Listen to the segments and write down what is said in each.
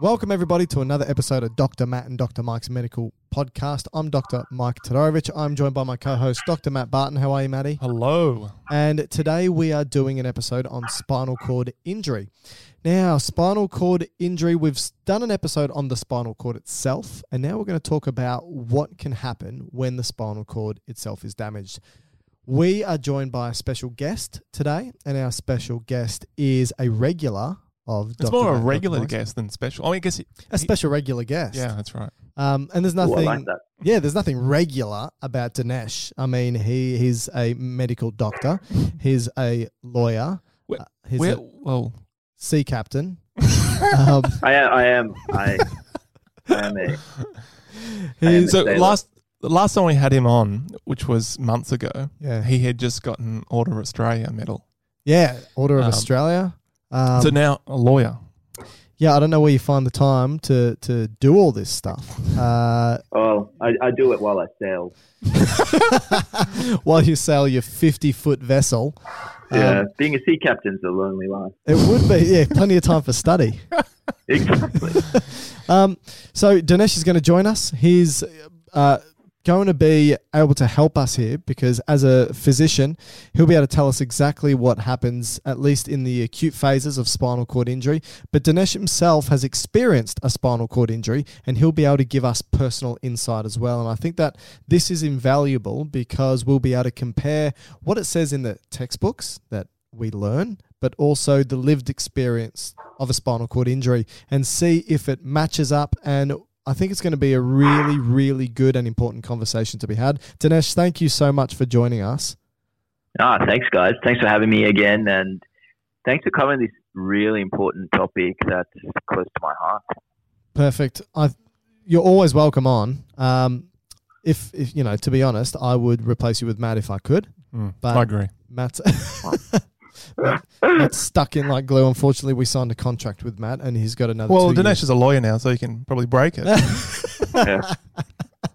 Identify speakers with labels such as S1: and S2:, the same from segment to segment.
S1: Welcome, everybody, to another episode of Dr. Matt and Dr. Mike's Medical Podcast. I'm Dr. Mike Todorovic. I'm joined by my co host, Dr. Matt Barton. How are you, Matty?
S2: Hello.
S1: And today we are doing an episode on spinal cord injury. Now, spinal cord injury, we've done an episode on the spinal cord itself, and now we're going to talk about what can happen when the spinal cord itself is damaged. We are joined by a special guest today, and our special guest is a regular of
S2: It's
S1: Dr.
S2: more
S1: Matt
S2: a regular guest than special. I mean, I guess. He,
S1: A special regular guest.
S2: yeah, that's right.
S1: Um, and there's
S3: Ooh, I
S1: nothing.
S3: like that.
S1: Yeah, there's nothing regular about Dinesh. I mean, he he's a medical doctor. He's a lawyer.
S2: Where-
S1: uh, he's
S2: Where,
S1: a
S2: well,
S1: sea captain. um,
S3: I am. I am. I, I am a. I am a
S2: so
S3: sailor.
S2: last the last time we had him on, which was months ago,
S1: yeah,
S2: he had just gotten Order of Australia medal.
S1: yeah, Order of
S2: Um,
S1: Australia. Um,
S2: so now a lawyer.
S1: yeah, I don't know where you find the time to to do all this stuff. Uh,
S3: Oh, I, I do it while I sail.
S1: while you sail your 50 foot vessel.
S3: Yeah,
S1: Um,
S3: being a sea captain's a lonely life.
S1: it would be, yeah, plenty of time for study.
S3: Exactly.
S1: Um, so Dinesh is going to join us. He's uh, going to be able to help us here because, as a physician, he'll be able to tell us exactly what happens, at least in the acute phases of spinal cord injury. But Dinesh himself has experienced a spinal cord injury, and he'll be able to give us personal insight as well. And I think that this is invaluable because we'll be able to compare what it says in the textbooks that we learn, but also the lived experience of a spinal cord injury and see if it matches up. And I think it's going to be a really, really good and important conversation to be had. Dinesh, thank you so much for joining us.
S3: ah, thanks, guys. Thanks for having me again, and thanks for covering this really important topic that's close to my heart.
S1: Perfect. I, you're always welcome on. Um, if, if you know, to be honest, I would replace you with Matt if I could.
S2: Mm,
S1: But-
S2: I agree.
S1: Matt's, Matt- Matt's stuck in like glue. Unfortunately, we signed a contract with Matt, and he's got another.
S2: Well,
S1: two
S2: Dinesh
S1: years.
S2: is a lawyer now, so he can probably break it.
S3: Yeah.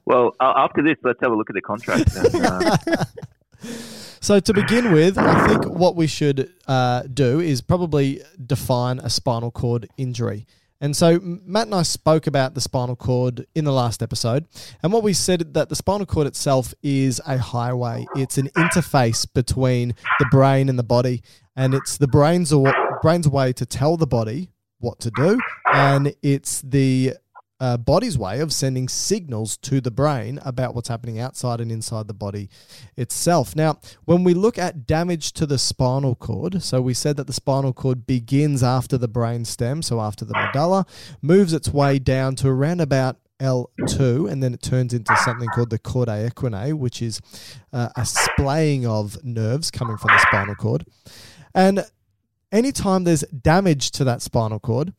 S3: well, uh, after this, let's have a look at the contract. And, uh,
S1: So to begin with, I think what we should uh, do is probably define a spinal cord injury. And so Matt and I spoke about the spinal cord in the last episode, and what we said that the spinal cord itself is a highway. It's an interface between the brain and the body, and it's the brain's brain's way to tell the body what to do, and it's the uh, body's way of sending signals to the brain about what's happening outside and inside the body itself. Now, when we look at damage to the spinal cord, so we said that the spinal cord begins after the brain stem, so after the medulla, moves its way down to around about L2, and then it turns into something called the cauda equina, which is uh, a splaying of nerves coming from the spinal cord. And anytime there's damage to that spinal cord,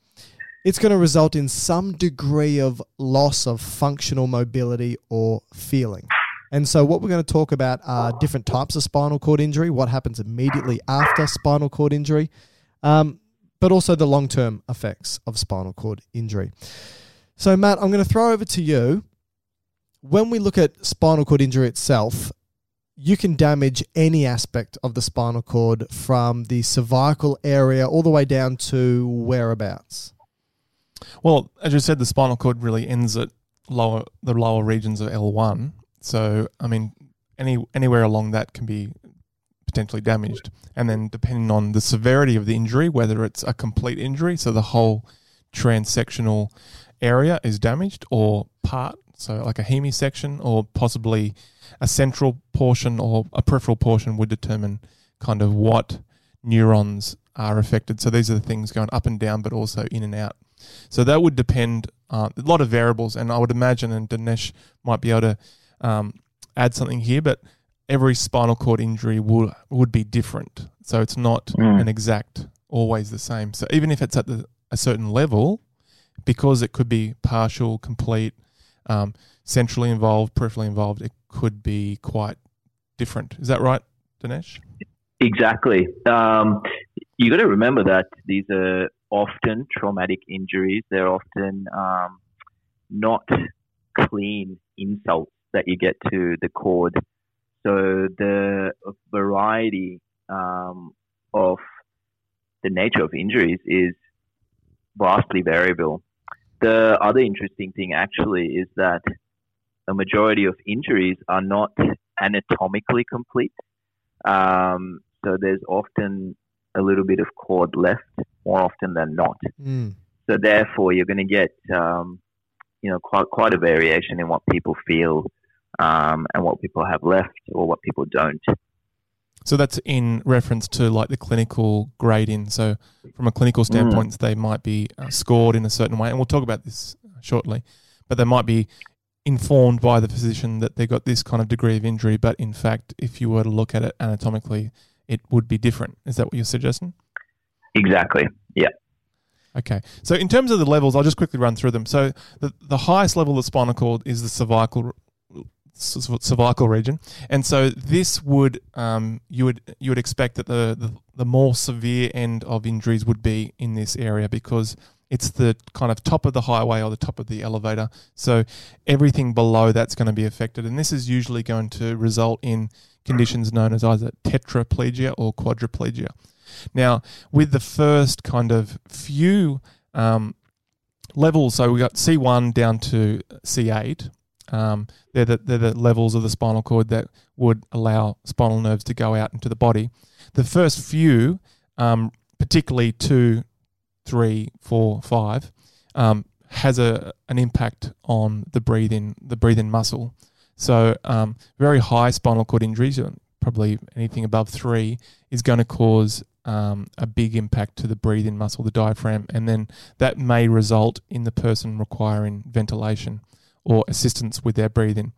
S1: it's going to result in some degree of loss of functional mobility or feeling. And so, what we're going to talk about are different types of spinal cord injury, what happens immediately after spinal cord injury, um, but also the long term effects of spinal cord injury. So, Matt, I'm going to throw over to you. When we look at spinal cord injury itself, you can damage any aspect of the spinal cord from the cervical area all the way down to whereabouts.
S2: Well, as you said, the spinal cord really ends at lower the lower regions of L1. So, I mean, any anywhere along that can be potentially damaged. And then, depending on the severity of the injury, whether it's a complete injury, so the whole transsectional area is damaged, or part, so like a hemisection, or possibly a central portion or a peripheral portion, would determine kind of what neurons are affected. So these are the things going up and down, but also in and out. So that would depend uh, a lot of variables, and I would imagine, and Dinesh might be able to um, add something here, but every spinal cord injury would would be different. So it's not
S3: Mm.
S2: an exact always the same. So even if it's at the, a certain level, because it could be partial, complete, um, centrally involved, peripherally involved, it could be quite different. Is that right, Dinesh?
S3: Exactly. Um, you got to remember that these are often traumatic injuries. They're often um, not clean insults that you get to the cord. So the variety um, of the nature of injuries is vastly variable. The other interesting thing actually is that a majority of injuries are not anatomically complete. Um, so there's often a little bit of cord left more often than not.
S1: Mm.
S3: So therefore, you're going to get um, you know quite quite a variation in what people feel um, and what people have left or what people don't.
S2: So that's in reference to like the clinical grading. So from a clinical standpoint, they might be uh, scored in a certain way, and we'll talk about this shortly. But they might be informed by the physician that they got this kind of degree of injury, but in fact, if you were to look at it anatomically, it would be different. Is that what you're suggesting?
S3: Exactly. Yeah.
S2: Okay. So in terms of the levels, I'll just quickly run through them. So the the highest level of spinal cord is the cervical cervical region, and so this would um, you would you would expect that the, the the more severe end of injuries would be in this area because it's the kind of top of the highway or the top of the elevator. So everything below that's going to be affected, and this is usually going to result in conditions known as either tetraplegia or quadriplegia. Now, with the first kind of few um, levels, so we got C1 down to C8. Um, they're the they're the levels of the spinal cord that would allow spinal nerves to go out into the body. The first few, um, particularly two, three, four, five, um, has a an impact on the breathing the breathing muscle. So um, very high spinal cord injuries, uh, probably anything above three, is going to cause um, a big impact to the breathing muscle, the diaphragm, and then that may result in the person requiring ventilation or assistance with their breathing.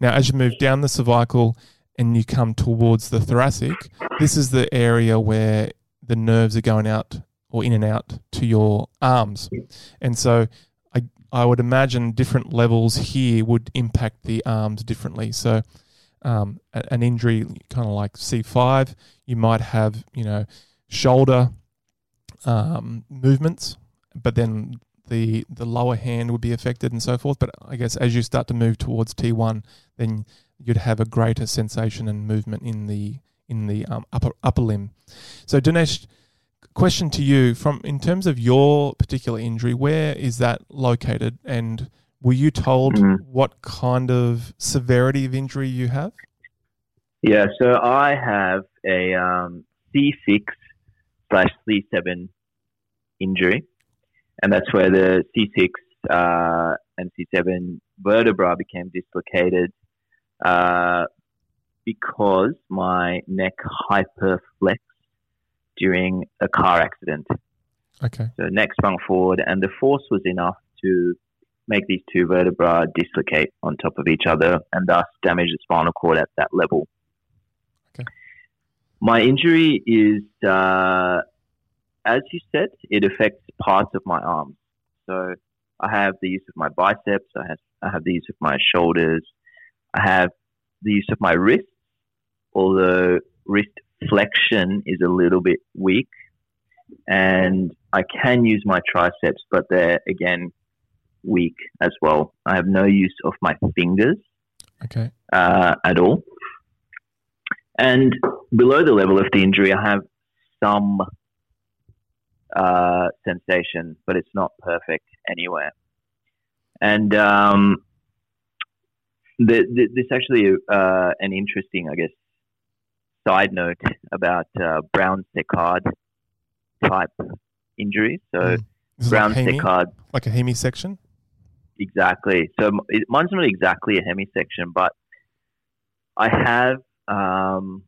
S2: Now, as you move down the cervical and you come towards the thoracic, this is the area where the nerves are going out or in and out to your arms. And so I, I would imagine different levels here would impact the arms differently. So um, an injury kind of like C5, you might have, you know, shoulder um, movements, but then the the lower hand would be affected and so forth. But I guess as you start to move towards T1, then you'd have a greater sensation and movement in the in the um, upper upper limb. So Dinesh, question to you from in terms of your particular injury, where is that located, and were you told
S3: Mhm.
S2: what kind of severity of injury you have?
S3: Yeah, so I have a um, C6 slash C7 injury, and that's where the C6 uh, and C7 vertebra became dislocated uh, because my neck hyperflexed during a car accident.
S2: Okay.
S3: So neck sprung forward, and the force was enough to make these two vertebrae dislocate on top of each other and thus damage the spinal cord at that level. My injury is, uh, as you said, it affects parts of my arms. So I have the use of my biceps, I have, I have the use of my shoulders, I have the use of my wrists, although wrist flexion is a little bit weak. And I can use my triceps, but they're again weak as well. I have no use of my fingers
S2: Okay.
S3: uh, at all. And below the level of the injury, I have some uh, sensation, but it's not perfect anywhere. And um, the, the, this actually uh, an interesting, I guess, side note about uh, Brown Sequard type injuries. So
S2: Mm.
S3: Brown
S2: like,
S3: Sequard
S2: like a hemi section.
S3: Exactly. So it, mine's not exactly a hemisection, but I have um,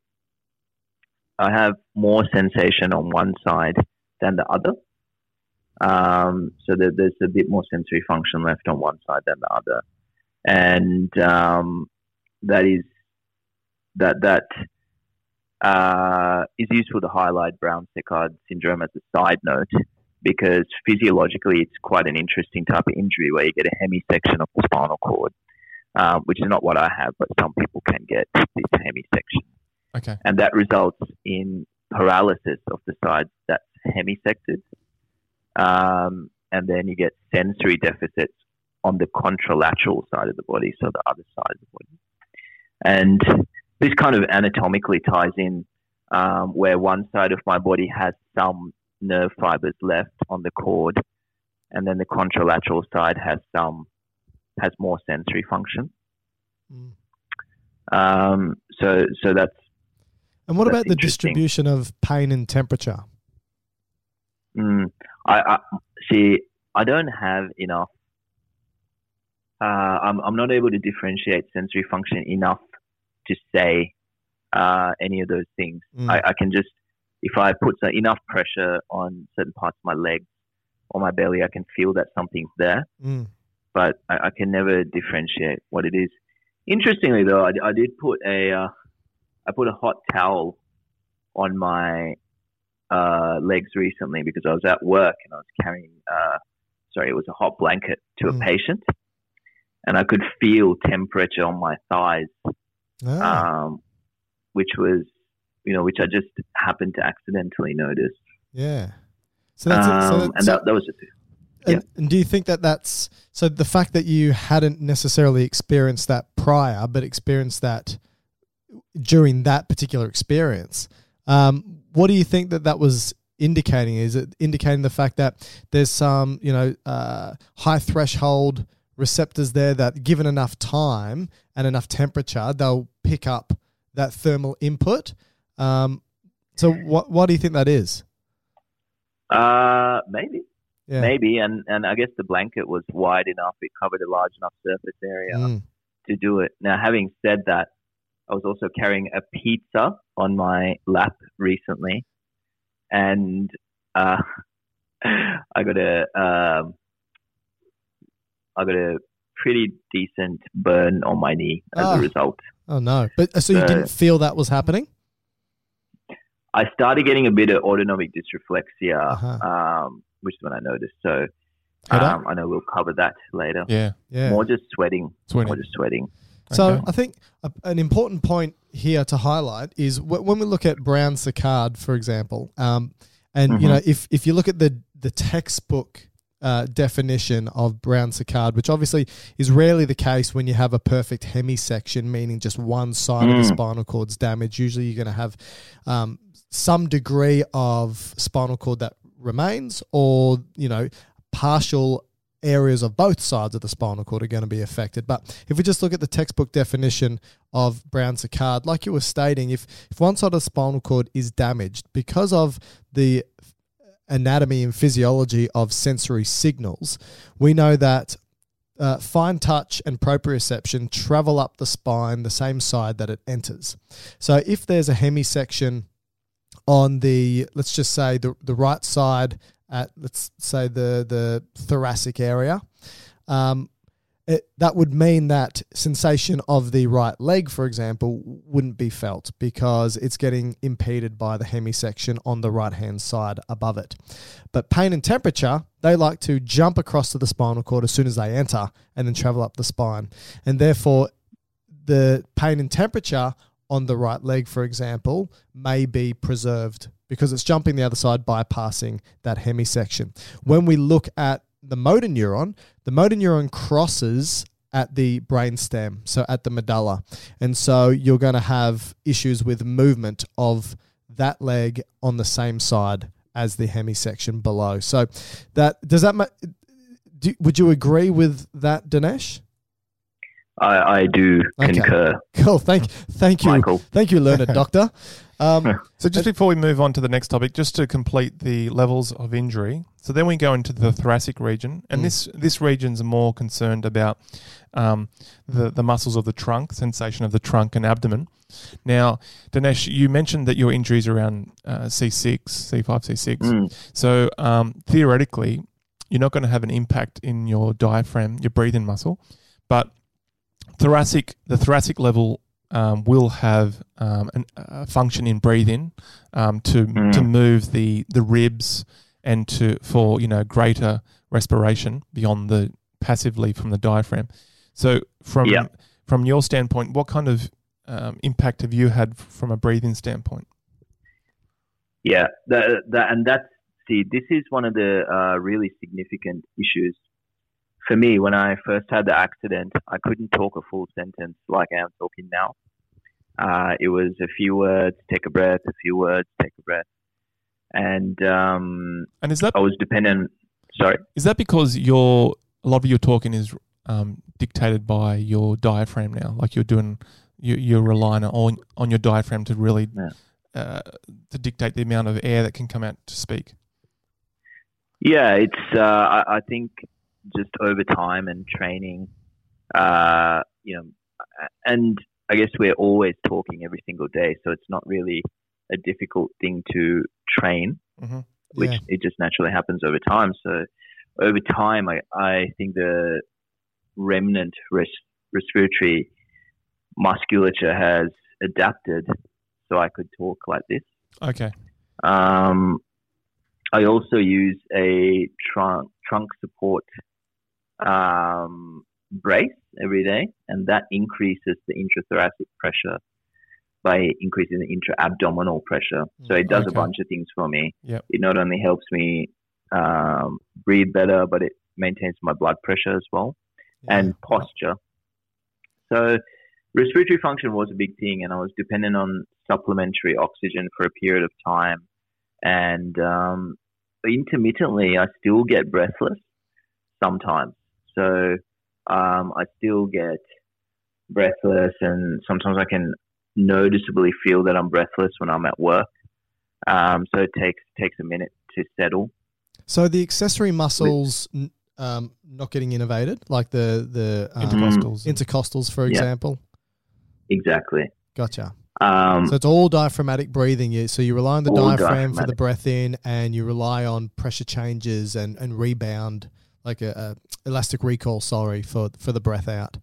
S3: I have more sensation on one side than the other. Um, so there, there's a bit more sensory function left on one side than the other, and um, that is that that uh, is useful to highlight Brown-Séquard syndrome as a side note because physiologically it's quite an interesting type of injury where you get a hemisection of the spinal cord, um, which is not what I have, but some people can get this hemisection.
S2: Okay.
S3: And that results in paralysis of the side that's hemisected. Um, and then you get sensory deficits on the contralateral side of the body, so the other side of the body. And this kind of anatomically ties in um, where one side of my body has some nerve fibers left on the cord, and then the contralateral side has some has more sensory function.
S1: Mm.
S3: Um, so so that's
S1: And what about the distribution of pain and temperature?
S3: mm, I, I see. I don't have enough. Uh, I'm I'm not able to differentiate sensory function enough to say uh, any of those things.
S1: Mm.
S3: I, I can just if I put enough pressure on certain parts of my legs or my belly, I can feel that something's there.
S1: Mm.
S3: but I, I can never differentiate what it is. Interestingly, though, I, I did put a uh, I put a hot towel on my uh, legs recently because I was at work and I was carrying uh, sorry, it was a hot blanket to
S1: Mm.
S3: a patient, and I could feel temperature on my thighs,
S1: Ah,
S3: um, which was you know which I just happened to accidentally notice.
S1: yeah. So that's it. So
S3: Um, and that, that was just
S1: And, and do you think that that's so? The fact that you hadn't necessarily experienced that prior, but experienced that during that particular experience, um, what do you think that that was indicating? Is it indicating the fact that there's some, you know, uh, high threshold receptors there that, given enough time and enough temperature, they'll pick up that thermal input? Um, so, what what do you think that is?
S3: uh, maybe.
S1: Yeah.
S3: Maybe, and, and I guess the blanket was wide enough; it covered a large enough surface area
S1: Mm.
S3: to do it. Now, having said that, I was also carrying a pizza on my lap recently, and uh, I got a um, I got a pretty decent burn on my knee as
S1: Ah.
S3: a result.
S1: Oh no! But uh, so you
S3: So-
S1: didn't feel that was happening?
S3: I started getting a bit of autonomic dysreflexia,
S1: Uh-huh.
S3: um, which is when I noticed. So um, I know we'll cover that later.
S2: Yeah.
S1: Yeah.
S3: More just sweating,
S2: Sweating.
S3: more just sweating.
S1: So
S2: Okay.
S1: I think a, an important point here to highlight is w- when we look at Brown Séquard, for example, um, and you
S3: Mhm.
S1: know if if you look at the the textbook. Uh, definition of Brown Séquard, which obviously is rarely the case when you have a perfect hemisection, meaning just one side of the
S3: Mm.
S1: spinal cord's damaged. Usually, you're going to have um, some degree of spinal cord that remains, or you know, partial areas of both sides of the spinal cord are going to be affected. But if we just look at the textbook definition of Brown Séquard, like you were stating, if, if one side of the spinal cord is damaged because of the anatomy and physiology of sensory signals, we know that uh, fine touch and proprioception travel up the spine the same side that it enters. So if there's a hemisection on the, let's just say the, the right side at, let's say the, the thoracic area, um, it, that would mean that sensation of the right leg, for example, wouldn't be felt because it's getting impeded by the hemisection on the right hand side above it. But pain and temperature, they like to jump across to the spinal cord as soon as they enter and then travel up the spine. And therefore, the pain and temperature on the right leg, for example, may be preserved because it's jumping the other side, bypassing that hemisection. When we look at the motor neuron, the motor neuron crosses at the brain stem, so at the medulla. And so you're going to have issues with movement of that leg on the same side as the hemisection below. So that does that do, would you agree with that Dinesh?
S3: I, I do okay. concur.
S1: Cool. Thank thank you.
S3: Michael.
S1: Thank you, learned doctor.
S2: Um, so just before we move on to the next topic, just to complete the levels of injury. So then we go into the thoracic region, and mm. this this region's more concerned about um, the the muscles of the trunk, sensation of the trunk and abdomen. Now, Dinesh, you mentioned that your injuries around uh, C6, C5, C6. Mm. So um, theoretically, you're not going to have an impact in your diaphragm, your breathing muscle, but thoracic the thoracic level um, will have um, an, a function in breathing um, to mm. to move the the ribs and to for you know greater respiration beyond the passively from the diaphragm. So from yeah. from your standpoint, what kind of um, impact have you had from a breathing standpoint?
S3: Yeah, the, the, and that's see, this is one of the uh, really significant issues for me, when I first had the accident, I couldn't talk a full sentence like I am talking now. Uh, it was a few words, take a breath, a few words, take a breath, and um,
S2: and is that
S3: I was dependent. Sorry,
S2: is that because your a lot of your talking is um, dictated by your diaphragm now? Like you're doing, you, you're relying on on your diaphragm to really yeah. uh, to dictate the amount of air that can come out to speak.
S3: Yeah, it's. Uh, I, I think just over time and training, uh, you know, and I guess we're always talking every single day, so it's not really a difficult thing to train, mm-hmm. which it just naturally happens over time. So over time, I, I think the remnant res- respiratory musculature has adapted so I could talk like this.
S2: Okay.
S3: Um, I also use a trunk trunk support um, brace every day, and that increases the intrathoracic pressure by increasing the intra-abdominal pressure. So it does okay. a bunch of things for me.
S2: Yep.
S3: It not only helps me um, breathe better, but it maintains my blood pressure as well yeah. and posture. So respiratory function was a big thing, and I was dependent on supplementary oxygen for a period of time. And um, intermittently, I still get breathless sometimes. So um, I still get breathless, and sometimes I can noticeably feel that I'm breathless when I'm at work. Um, so it takes takes a minute to settle.
S1: So the accessory muscles um, not getting innervated, like the the
S2: um, intercostals,
S1: intercostals, for example.
S3: Exactly.
S1: Gotcha.
S3: Um,
S1: so it's all diaphragmatic breathing. You so you rely on the diaphragm for the breath in, and you rely on pressure changes and, and rebound like a, a elastic recoil. Sorry for for the breath out.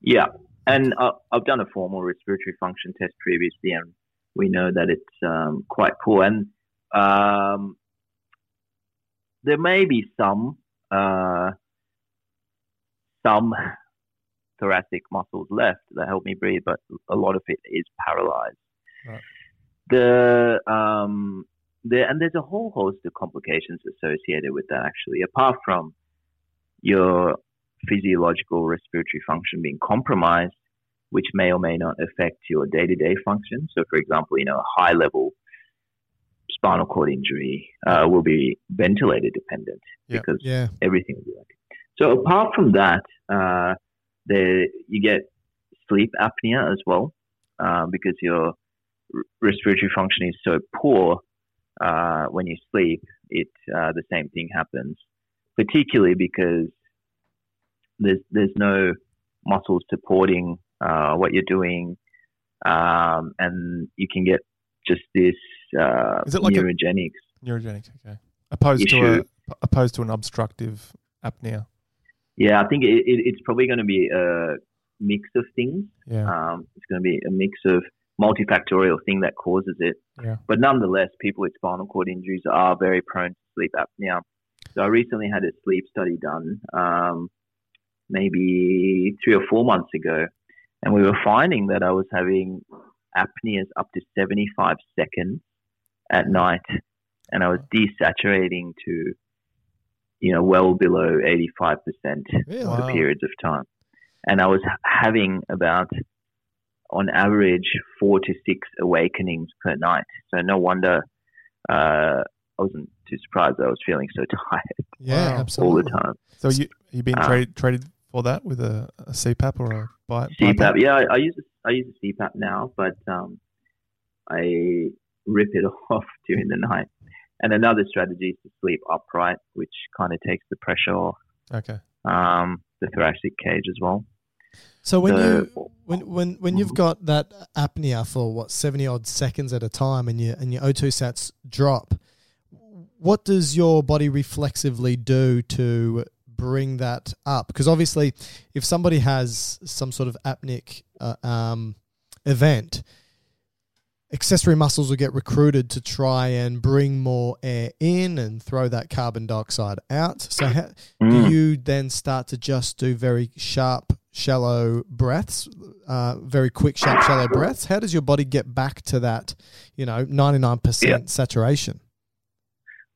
S3: Yeah, and uh, I've done a formal respiratory function test previously, and we know that it's um, quite poor. And um, there may be some uh, some thoracic muscles left that help me breathe, but a lot of it is paralyzed. Right. The um, there, and there's a whole host of complications associated with that, actually, apart from your physiological respiratory function being compromised, which may or may not affect your day to day function. So, for example, you know, a high level spinal cord injury uh, will be ventilator dependent
S1: yep.
S3: because
S1: yeah.
S3: everything will be like. So, apart from that, uh, there you get sleep apnea as well uh, because your respiratory function is so poor uh, when you sleep, it uh, the same thing happens. Particularly because there's there's no muscles supporting uh, what you're doing, um, and you can get just this uh,
S2: Is it like a-
S3: neurogenics.
S2: Neurogenic, okay. Opposed to a opposed to an obstructive apnea.
S3: Yeah, I think it, it, it's probably going to be a mix of things.
S2: Yeah.
S3: Um, it's going to be a mix of multifactorial thing that causes it.
S2: Yeah.
S3: But nonetheless, people with spinal cord injuries are very prone to sleep apnea. So I recently had a sleep study done, um, maybe three or four months ago, and we were finding that I was having apneas up to 75 seconds at night, and I was desaturating to, you know, well below 85%
S1: Really?
S3: for
S2: Wow.
S3: periods of time. And I was having about, on average, four to six awakenings per night. So no wonder uh, I wasn't too surprised I was feeling so tired
S1: Yeah,
S2: Wow.
S3: all the
S1: absolutely.
S3: time.
S2: So you you been
S3: Ah.
S2: treated treated for that with a, a CPAP or a bi-
S3: CPAP,
S2: BiPAP?
S3: yeah, I, I use a, I use a CPAP now, but um, I rip it off during the night. And another strategy is to sleep upright, which kind of takes the pressure off
S2: Okay.
S3: um, the thoracic cage as well.
S1: So when you when when when you've got that apnea for what seventy odd seconds at a time, and your and your O two sats drop, what does your body reflexively do to bring that up? Because obviously, if somebody has some sort of apneic uh, um, event, accessory muscles will get recruited to try and bring more air in and throw that carbon dioxide out. So how, do
S3: Mm.
S1: you then start to just do very sharp, shallow breaths, uh, very quick, sharp, shallow breaths? How does your body get back to that, you know, 99%
S3: Yeah.
S1: saturation?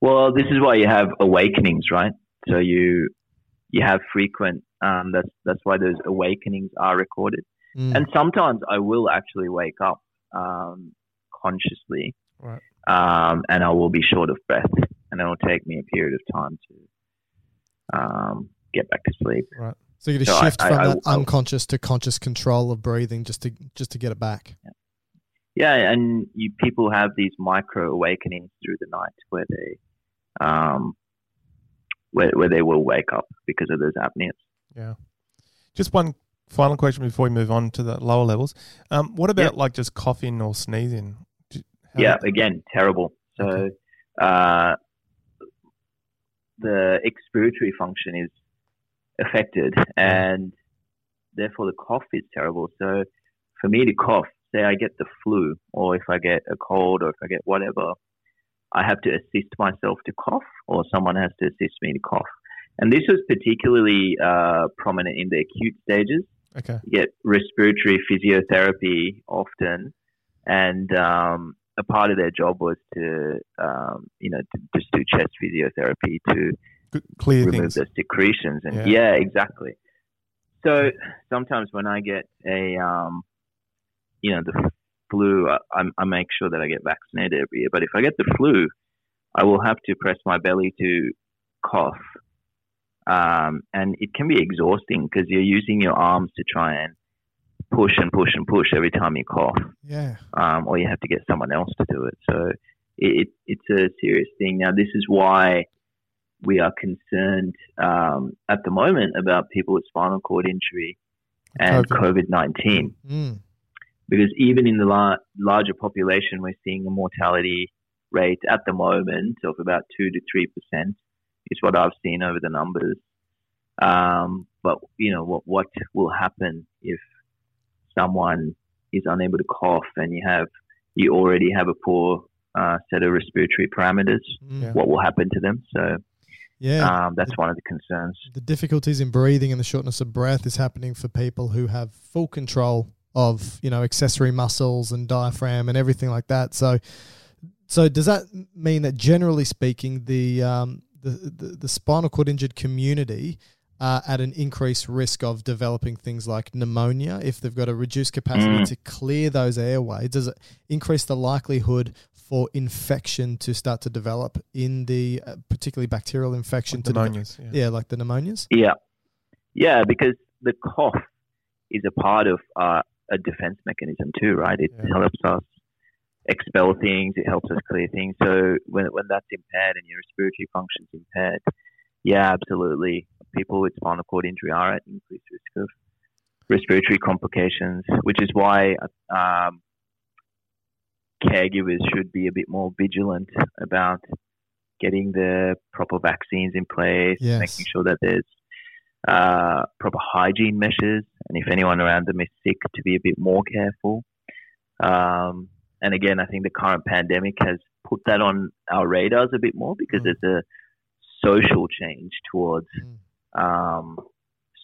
S3: Well, this is why you have awakenings, right? So you you have frequent. Um, that's that's why those awakenings are recorded.
S1: Mm.
S3: And sometimes I will actually wake up um, consciously,
S2: Right.
S3: um, and I will be short of breath, and it'll take me a period of time to um, get back to sleep.
S2: Right.
S1: So you get a
S3: so
S1: shift
S3: I-
S1: from
S3: I-
S1: that
S3: I-
S1: unconscious to conscious control of breathing just to just to get it back.
S3: Yeah, and you people have these micro awakenings through the night where they um, where where they will wake up because of those apneas.
S2: Yeah. Just one final question before we move on to the lower levels. Um, what about like just coughing or sneezing? How-
S3: Yeah, again, terrible. So
S2: Okay.
S3: uh, the expiratory function is affected, and therefore the cough is terrible. So for me to cough, say I get the flu, or if I get a cold, or if I get whatever, I have to assist myself to cough, or someone has to assist me to cough. And this was particularly uh, prominent in the acute stages
S2: Okay.
S3: you get respiratory physiotherapy often, and um, a part of their job was to, um, you know, to just do chest physiotherapy to
S2: clear
S3: remove
S2: things.
S3: the secretions. And
S2: Yeah.
S3: yeah. exactly. So sometimes when I get a, um, you know, the flu, I, I- make sure that I get vaccinated every year. But if I get the flu, I will have to press my belly to cough. Um, and it can be exhausting because you're using your arms to try and push and push and push every time you cough
S1: Yeah.
S3: um, or you have to get someone else to do it. So it, it's a serious thing. Now, this is why we are concerned um, at the moment about people with spinal cord injury and
S2: COVID.
S3: COVID 19,
S1: Mm.
S3: because even in the la- larger population, we're seeing a mortality rate at the moment of about 2 to 3%, is what I've seen over the numbers. Um, but, you know, what, what will happen if someone is unable to cough and you have you already have a poor uh, set of respiratory parameters,
S1: Mm.
S2: Yeah.
S3: what will happen to them? So
S1: Yeah.
S3: um, that's one of the concerns.
S1: the difficulties in breathing and the shortness of breath is happening for people who have full control of you know accessory muscles and diaphragm and everything like that. So, so does that mean that generally speaking, the um, the, the the spinal cord injured community are at an increased risk of developing things like pneumonia if they've got a reduced capacity
S3: Mm.
S1: to clear those airways? Does it increase the likelihood for infection to start to develop in the uh, particularly bacterial infection to develop?
S2: Pneumonias. Yeah.
S1: Yeah, like the pneumonias.
S3: Yeah, yeah, because the cough is a part of uh, a defense mechanism too, right? It
S2: Yeah.
S3: helps us expel things. It helps us clear things. So when when that's impaired and your respiratory function's impaired, yeah, absolutely. People with spinal cord injury are at increased risk of respiratory complications, which is why um, caregivers should be a bit more vigilant about getting the proper vaccines in place,
S1: Yes.
S3: making sure that there's uh, proper hygiene measures, and if anyone around them is sick, to be a bit more careful. Um, and again, I think the current pandemic has put that on our radars a bit more because
S1: Mm.
S3: there's a social change towards
S1: Mm.
S3: um,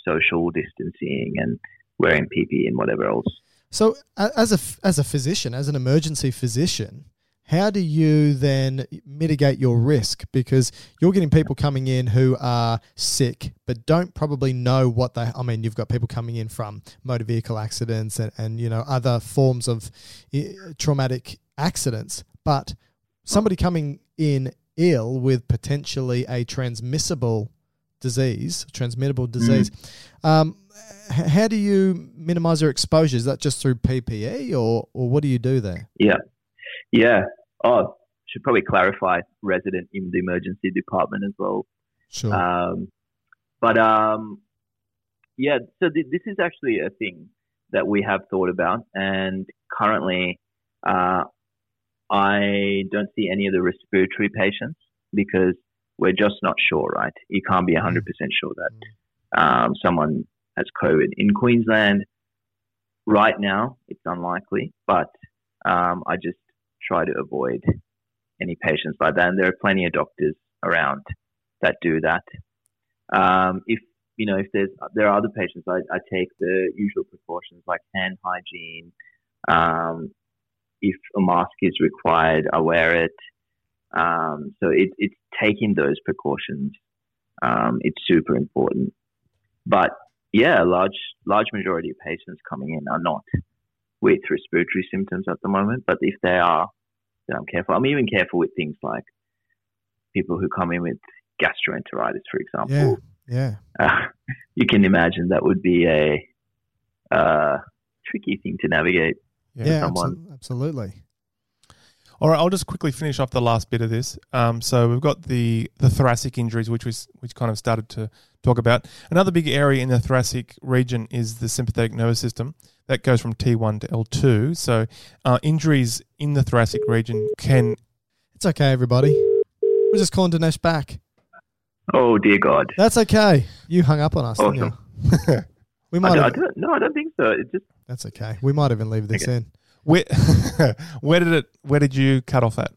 S3: social distancing and wearing PPE and whatever else.
S1: So, as a as a physician, as an emergency physician, how do you then mitigate your risk? Because you're getting people coming in who are sick, but don't probably know what they. I mean, you've got people coming in from motor vehicle accidents and, and you know other forms of eh, traumatic accidents, but somebody coming in ill with potentially a transmissible disease, transmittable disease. Um, h- how do you minimize your exposure? Is that just through PPE or, or what do you do there?
S3: Yeah. Yeah. Oh, should probably clarify resident in the emergency department as well.
S1: Sure.
S3: Um, but um, yeah, so th- this is actually a thing that we have thought about, and currently, uh, I don't see any of the respiratory patients because we're just not sure, right? You can't be 100% sure that um, someone has COVID. In Queensland, right now, it's unlikely, but um, I just try to avoid any patients like that. And there are plenty of doctors around that do that. Um, if you know, if there's there are other patients, I, I take the usual precautions like hand hygiene. Um, if a mask is required, I wear it. Um, so it, it's taking those precautions. Um, it's super important. But yeah, a large large majority of patients coming in are not with respiratory symptoms at the moment. But if they are, then I'm careful. I'm even careful with things like people who come in with gastroenteritis, for example.
S1: yeah.
S3: Uh, you can imagine that would be a uh, tricky thing to navigate.
S1: Yeah,
S3: someone.
S1: abso- absolutely.
S2: All right, I'll just quickly finish off the last bit of this. Um, so we've got the the thoracic injuries, which was which kind of started to talk about. Another big area in the thoracic region is the sympathetic nervous system that goes from T1 to L2. So uh, injuries in the thoracic region can
S1: It's okay, everybody. We're just calling Dinesh back.
S3: Oh dear God!
S1: That's okay. You hung up on us, didn't you? we
S3: I,
S1: might
S3: don't- I
S1: have,
S3: don't, no, I don't think so. It just
S1: that's okay. We might even leave this
S3: Okay.
S1: in.
S2: Where where did it where did you cut off at?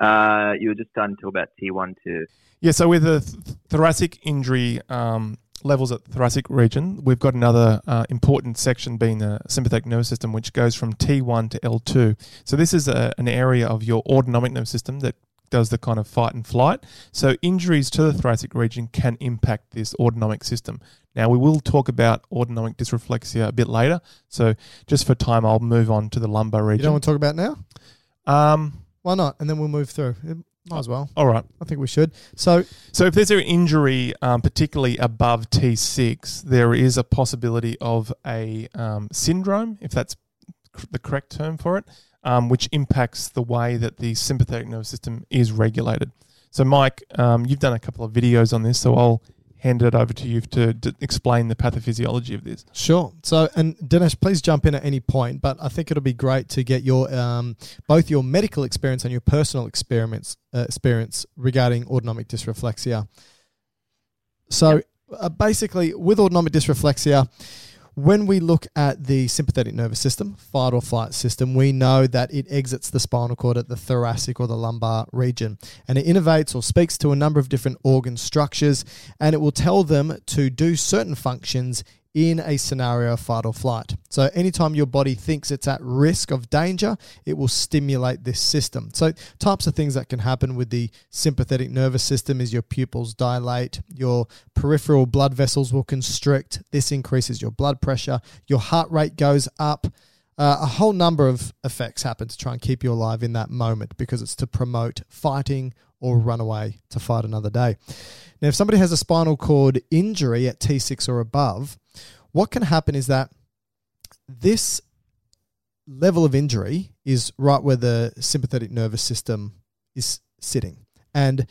S3: uh, you were just done until about T one to
S2: Yeah, so with the th- thoracic injury um, levels at the thoracic region, we've got another uh, important section being the sympathetic nervous system, which goes from T1 to L2. So this is a, an area of your autonomic nervous system that does the kind of fight and flight. So injuries to the thoracic region can impact this autonomic system. Now we will talk about autonomic dysreflexia a bit later. So just for time, I'll move on to the lumbar region.
S1: You don't want to talk about it now?
S2: um,
S1: Why not? And then we'll move through. It- might as well.
S2: all right.
S1: I think we should. So,
S2: So if there's an injury, um, particularly above T6, there is a possibility of a um, syndrome, if that's cr- the correct term for it, um, which impacts the way that the sympathetic nervous system is regulated. So, Mike, um, you've done a couple of videos on this, so I'll hand it over to you to, to explain the pathophysiology of this.
S1: Sure. So, and Dinesh, please jump in at any point. But I think it'll be great to get your um, both your medical experience and your personal experience uh, experience regarding autonomic dysreflexia. So, uh, basically, with autonomic dysreflexia, when we look at the sympathetic nervous system, fight or flight system, we know that it exits the spinal cord at the thoracic or the lumbar region. And it innervates or speaks to a number of different organ structures, and it will tell them to do certain functions in a scenario of fight or flight. So, anytime your body thinks it's at risk of danger, it will stimulate this system. So, types of things that can happen with the sympathetic nervous system is your pupils dilate, your peripheral blood vessels will constrict. This increases your blood pressure, your heart rate goes up. Uh, a whole number of effects happen to try and keep you alive in that moment because it's to promote fighting or run away to fight another day. Now, if somebody has a spinal cord injury at T6 or above, what can happen is that this level of injury is right where the sympathetic nervous system is sitting. And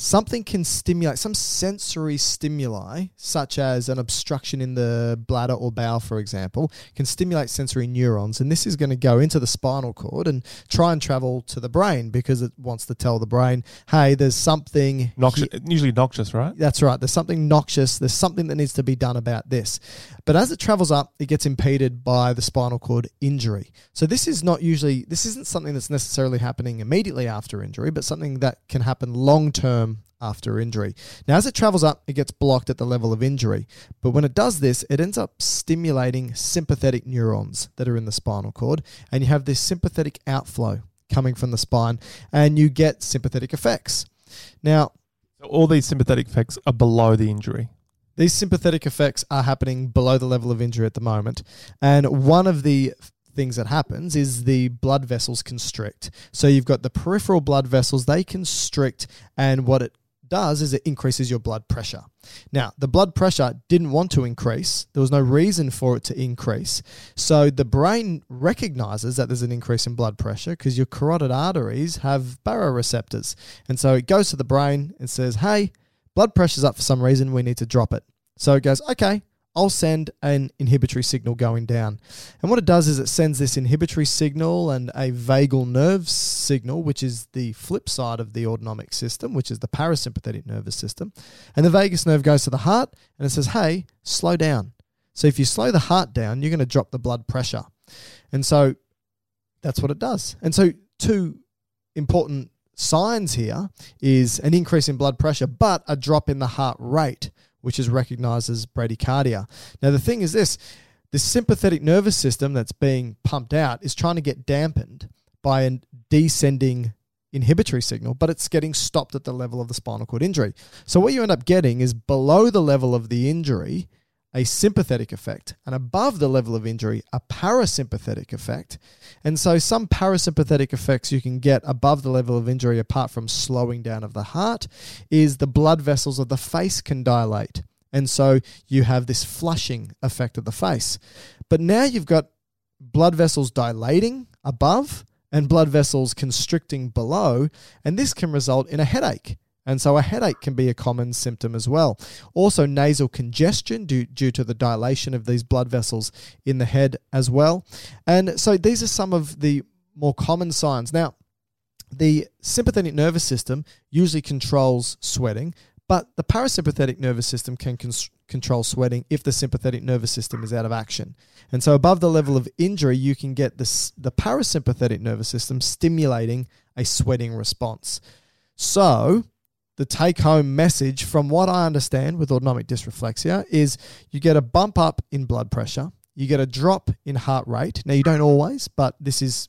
S1: something can stimulate some sensory stimuli such as an obstruction in the bladder or bowel for example can stimulate sensory neurons and this is going to go into the spinal cord and try and travel to the brain because it wants to tell the brain hey there's something
S2: Noxious,
S1: he-
S2: usually noxious, right?
S1: that's right. There's something noxious. There's something that needs to be done about this. But as it travels up, it gets impeded by the spinal cord injury. So this is not usually, this isn't something that's necessarily happening immediately after injury, but something that can happen long term after injury. Now, as it travels up, it gets blocked at the level of injury. But when it does this, it ends up stimulating sympathetic neurons that are in the spinal cord, and you have this sympathetic outflow coming from the spine, and you get sympathetic effects. Now,
S2: So all these sympathetic effects are below the injury.
S1: these sympathetic effects are happening below the level of injury at the moment. And one of the things that happens is the blood vessels constrict. So you've got the peripheral blood vessels, they constrict, and what it does is it increases your blood pressure. Now, the blood pressure didn't want to increase. There was no reason for it to increase. So the brain recognizes that there's an increase in blood pressure because your carotid arteries have baroreceptors. And so it goes to the brain and says, hey, blood pressure's up for some reason, we need to drop it. So it goes, okay, I'll send an inhibitory signal going down. And what it does is it sends this inhibitory signal and a vagal nerve signal, which is the flip side of the autonomic system, which is the parasympathetic nervous system. And the vagus nerve goes to the heart and it says, hey, slow down. So if you slow the heart down, you're going to drop the blood pressure. And so that's what it does. And so, two important signs here is an increase in blood pressure, but a drop in the heart rate, which is recognized as bradycardia. Now, the thing is this the sympathetic nervous system that's being pumped out is trying to get dampened by a descending inhibitory signal, but it's getting stopped at the level of the spinal cord injury. So, what you end up getting is below the level of the injury, a sympathetic effect, and above the level of injury, a parasympathetic effect. And so, some parasympathetic effects you can get above the level of injury, apart from slowing down of the heart, is the blood vessels of the face can dilate. And so, you have this flushing effect of the face. But now you've got blood vessels dilating above and blood vessels constricting below, and this can result in a headache. And so a headache can be a common symptom as well. Also, nasal congestion due, due to the dilation of these blood vessels in the head as well. And so these are some of the more common signs. Now, the sympathetic nervous system usually controls sweating, but the parasympathetic nervous system can control sweating if the sympathetic nervous system is out of action. And so, above the level of injury, you can get this, the parasympathetic nervous system stimulating a sweating response. So, the take home message, from what I understand with autonomic dysreflexia, is you get a bump up in blood pressure, you get a drop in heart rate. Now, you don't always, but this is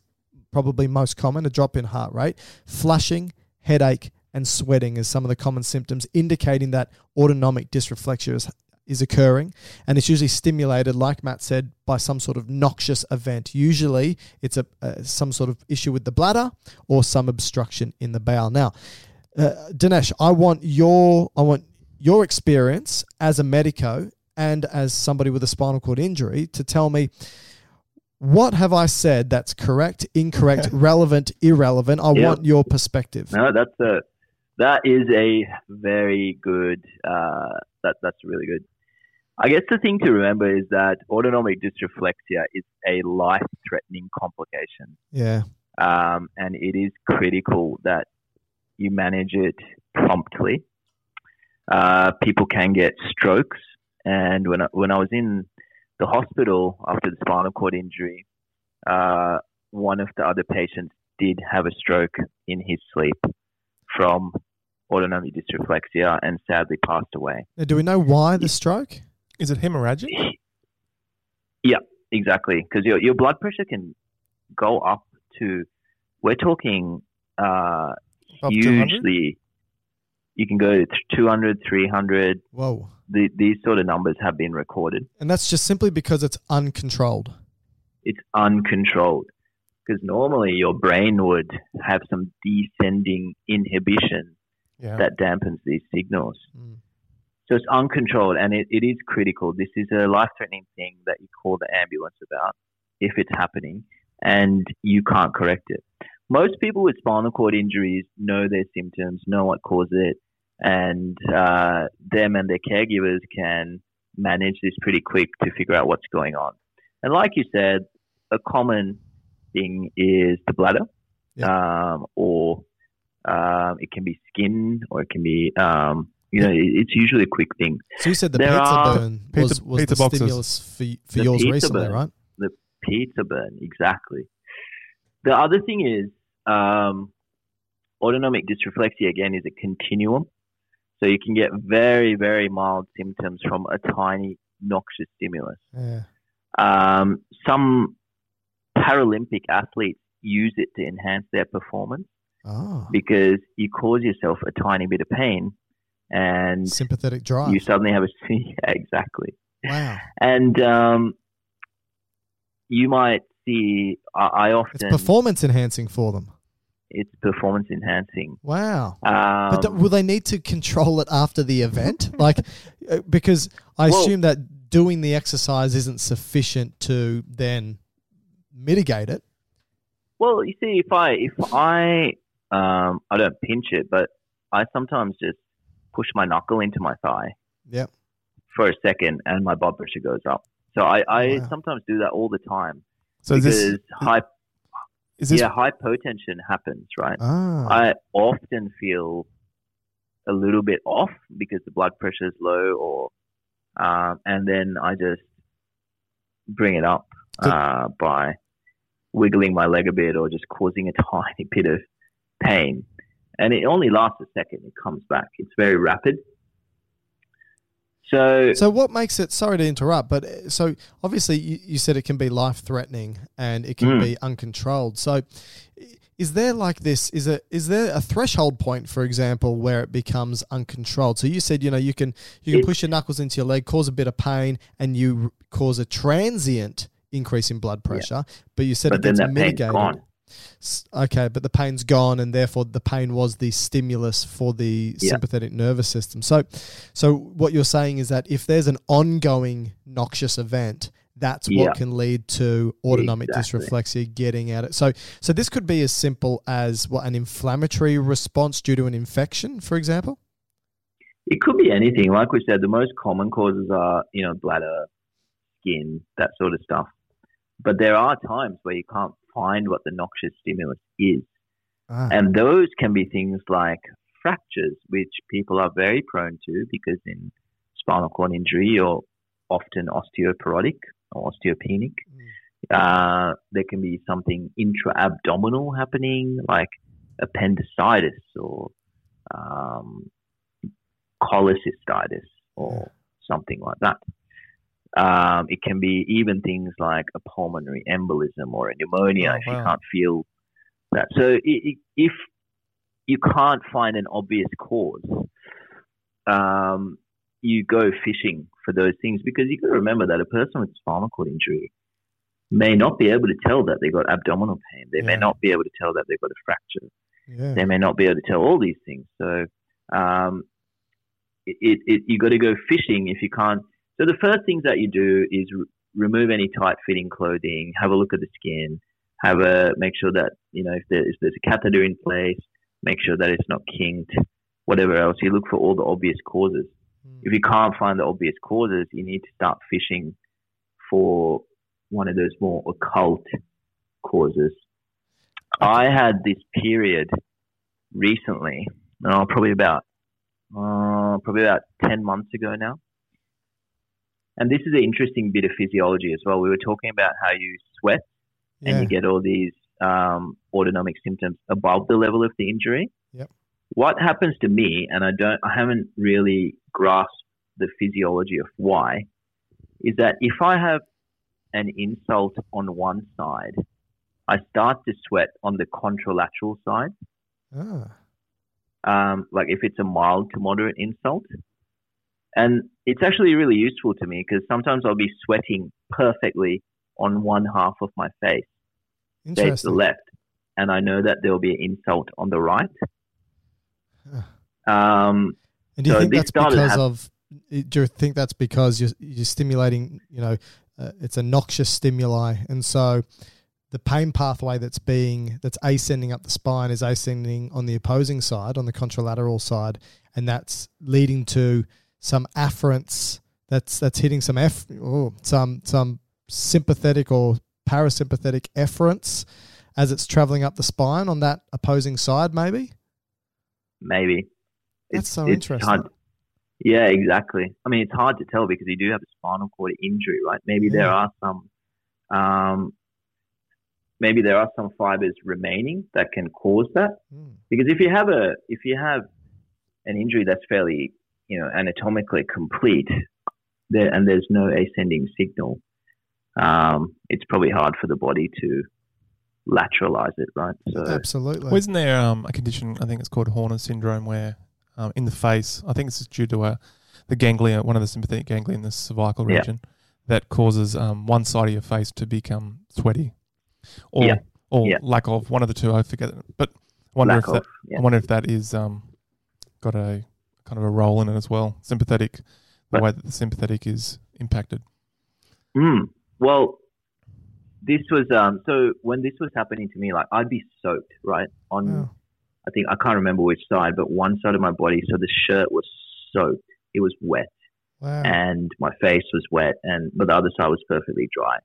S1: probably most common a drop in heart rate, flushing, headache, and sweating is some of the common symptoms indicating that autonomic dysreflexia is, is occurring. And it's usually stimulated, like Matt said, by some sort of noxious event. Usually it's a, uh, some sort of issue with the bladder or some obstruction in the bowel. Now, uh, Dinesh, I want your I want your experience as a medico and as somebody with a spinal cord injury to tell me what have I said that's correct, incorrect, relevant, irrelevant. I
S3: Yeah.
S1: want your perspective.
S3: No, that's a that is a very good. Uh, that that's really good. I guess the thing to remember is that autonomic dysreflexia is a life-threatening complication,
S1: Yeah.
S3: um, and it is critical that you manage it promptly. Uh, people can get strokes, and when I, when I was in the hospital after the spinal cord injury, uh, one of the other patients did have a stroke in his sleep from autonomic dysreflexia and sadly passed away.
S1: Now, do we know why the stroke?
S2: Is it hemorrhagic?
S3: Yeah, exactly. Because your, your blood pressure can go up to, we're talking uh,
S2: Up to 100?
S3: Hugely, you can go to 200, 300.
S1: Whoa.
S3: The, these sort of numbers have been recorded.
S1: And that's just simply because it's uncontrolled.
S3: It's uncontrolled. Because normally your brain would have some descending inhibition
S2: Yeah.
S3: that dampens these signals.
S1: Mm.
S3: So it's uncontrolled and it, it is critical. This is a life threatening thing that you call the ambulance about if it's happening. and you can't correct it. Most people with spinal cord injuries know their symptoms, know what caused it, and uh, them and their caregivers can manage this pretty quick to figure out what's going on. And like you said, a common thing is the bladder, um, or um, it can be skin, or it can be, um, you know, it's usually a quick thing.
S1: So you said the
S3: There
S1: pizza
S3: are-
S1: burn was,
S2: Pizza-
S1: was
S2: pizza
S1: the
S2: boxes.
S1: stimulus for, for
S3: The
S1: yours recently,
S3: burn.
S1: right?
S3: The pizza burn, exactly. The other thing is um, autonomic dysreflexia, again, is a continuum. So you can get very, very mild symptoms from a tiny noxious stimulus.
S1: Yeah.
S3: Um, some Paralympic athletes use it to enhance their performance
S1: Oh,
S3: because you cause yourself a tiny bit of pain and
S1: sympathetic drive.
S3: you suddenly have a yeah, exactly.
S1: wow.
S3: And um, you might see, I, I
S1: It's performance enhancing for them.
S3: It's performance enhancing.
S1: Wow.
S3: Um,
S1: But do- will they need to control it after the event? like, uh, because I
S3: Well-
S1: assume that doing the exercise isn't sufficient to then mitigate it.
S3: well, you see, if I, if I, um, I don't pinch it, but I sometimes just push my knuckle into my thigh
S1: Yep.
S3: for a second and my blood pressure goes up. So I, I
S1: Wow.
S3: sometimes do that all the time
S2: So is
S3: because
S2: this
S3: high,
S2: is this
S3: yeah, hypotension happens, right?
S1: Ah.
S3: I often feel a little bit off because the blood pressure is low, or um, and then I just bring it up uh, by wiggling my leg a bit or just causing a tiny bit of pain, and it only lasts a second. It comes back. It's very rapid. So,
S1: So what makes it? Sorry to interrupt, but uh, so obviously you, you said it can be life threatening and it can
S3: Mm.
S1: be uncontrolled. So is there like this? Is it is there a threshold point, for example, where it becomes uncontrolled? So you said you know you can you can push your knuckles into your leg, cause a bit of pain, and you cause a transient increase in blood pressure. But you said
S3: but
S1: it
S3: then
S1: gets mitigated. Okay, but the pain's gone, and therefore the pain was the stimulus for the
S3: Yeah.
S1: sympathetic nervous system. So, so what you're saying is that if there's an ongoing noxious event, that's
S3: Yeah.
S1: what can lead to autonomic
S3: Exactly.
S1: dysreflexia getting at it. So, so this could be as simple as what an inflammatory response due to an infection, for example.
S3: It could be anything. Like we said, the most common causes are, you know, bladder, skin, that sort of stuff. But there are times where you can't find what the noxious stimulus is.
S1: Ah,
S3: And those can be things like fractures, which people are very prone to because in spinal cord injury, you're often osteoporotic or osteopenic. Uh, there can be something intra-abdominal happening, like appendicitis or um, cholecystitis or something like that. Um, it can be even things like a pulmonary embolism or a pneumonia
S2: Oh,
S3: if you can't feel that. So i- i- if you can't find an obvious cause, um, you go fishing for those things because you got to remember that a person with spinal cord injury may not be able to tell that they've got abdominal pain. They may not be able to tell that they've got a fracture
S1: yeah.
S3: they may not be able to tell all these things. So, um, it, it, it you got to go fishing if you can't. So the first things that you do is re- remove any tight fitting clothing, have a look at the skin, have a make sure that you know if, there, if there's a catheter in place, make sure that it's not kinked, whatever else. You look for all the obvious causes. If you can't find the obvious causes, you need to start fishing for one of those more occult causes. I had this period recently, uh, probably about uh, probably about ten months ago now. And this is an interesting bit of physiology as well. We were talking about how you sweat and you get all these um, autonomic symptoms above the level of the injury.
S1: Yep.
S3: What happens to me, and I don't, I haven't really grasped the physiology of why, is that if I have an insult on one side, I start to sweat on the contralateral side.
S1: Ah.
S3: Um, like if it's a mild to moderate insult. And it's actually really useful to me because sometimes I'll be sweating perfectly on one half of my face, say the left, and I know that there will be an insult on the right.
S1: Huh.
S3: Um,
S1: And do you
S3: So
S1: think that's because of? Do you think that's because you're you're stimulating? You know, uh, it's a noxious stimuli, and so the pain pathway that's being that's ascending up the spine is ascending on the opposing side, on the contralateral side, and that's leading to some afferents. That's that's hitting some eff, oh, some some sympathetic or parasympathetic efferents as it's traveling up the spine on that opposing side, maybe.
S3: Maybe.
S1: That's so interesting.
S3: Hard. Yeah, exactly. I mean, it's hard to tell because you do have a spinal cord injury, right? Maybe
S1: Yeah.
S3: there are some, um, maybe there are some fibers remaining that can cause that.
S1: Mm.
S3: Because if you have a, if you have an injury that's fairly, you know, anatomically complete, there and there's no ascending signal, um, it's probably hard for the body to lateralize it, right? So
S1: Absolutely.
S2: Well, isn't there um, a condition? I think it's called Horner syndrome, where um, in the face, I think this is due to a, the ganglia, one of the sympathetic ganglia in the cervical
S3: Yeah.
S2: region, that causes um, one side of your face to become sweaty, or
S3: Yeah.
S2: or
S3: Yeah.
S2: lack of one of the two. I forget, but I wonder
S3: lack
S2: if
S3: of,
S2: that
S3: yeah.
S2: I wonder if that is um, got a kind of a role in it as well. Sympathetic, the way that the sympathetic is impacted.
S3: Mm. Well, this was um. So when this was happening to me, like I'd be soaked, right? On
S1: Wow.
S3: I think I can't remember which side, but one side of my body. So the shirt was soaked. It was wet,
S1: Wow.
S3: and my face was wet, and but the other side was perfectly dry.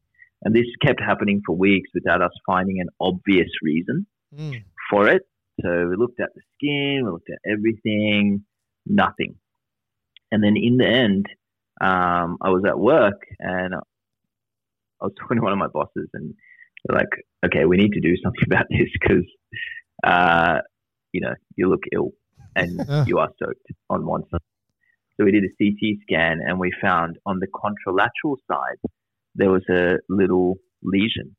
S3: And this kept happening for weeks without us finding an obvious reason
S1: Mm.
S3: for it. So we looked at the skin, we looked at everything, nothing. And then in the end, um, I was at work and I was talking to one of my bosses, and they're like, "Okay, we need to do something about this because, uh, you know, you look ill and you are soaked on one side." So we did a CT scan, and we found on the contralateral side there was a little lesion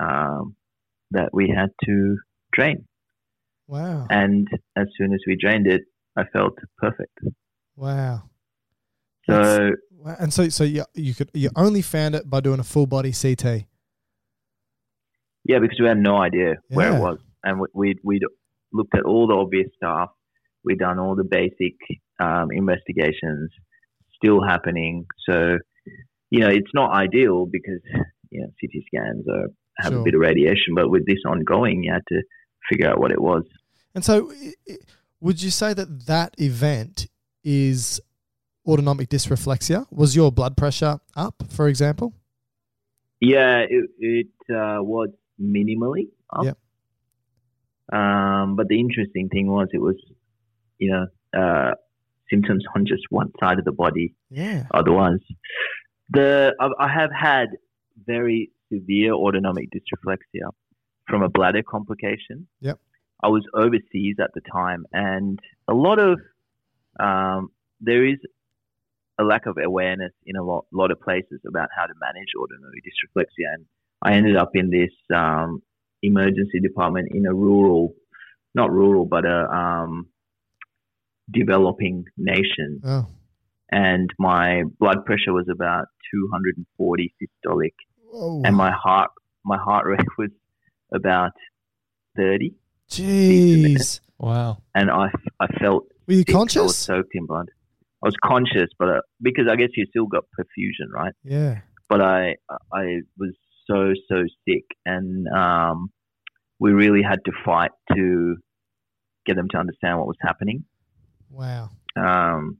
S3: um, that we had to drain.
S1: Wow.
S3: And as soon as we drained it, I felt perfect.
S1: Wow.
S3: So
S1: Wow. And so, so you you could you only found it by doing a full body CT.
S3: yeah, because we had no idea where it was, and we- we'd we'd looked at all the obvious stuff. We'd done all the basic um, investigations, still happening. So you know, it's not ideal because you know CT scans are, have
S1: Sure.
S3: a bit of radiation, but with this ongoing, you had to figure out what it was.
S1: And so, i- i- would you say that that event is autonomic dysreflexia? Was your blood pressure up, for example?
S3: Yeah, it, it uh, was minimally up. Um, but the interesting thing was it was, you know, uh, symptoms on just one side of the body.
S1: Yeah.
S3: Otherwise, the I, I have had very severe autonomic dysreflexia from a bladder complication.
S1: Yep.
S3: I was overseas at the time, and a lot of um, there is a lack of awareness in a lot, lot of places about how to manage autonomic dysreflexia. And I ended up in this um, emergency department in a rural, not rural, but a um, developing nation.
S1: Oh.
S3: And my blood pressure was about 240 systolic,
S1: Whoa.
S3: and my heart my heart rate was about 30.
S1: Jeez.
S2: Wow.
S3: And I, I felt
S1: Were you
S3: sick. I was
S1: conscious?
S3: soaked in blood. I was conscious, but uh, because I guess you still got perfusion, right?
S1: Yeah.
S3: But I I was so so sick, and um, we really had to fight to get them to understand what was happening.
S1: Wow.
S3: Um,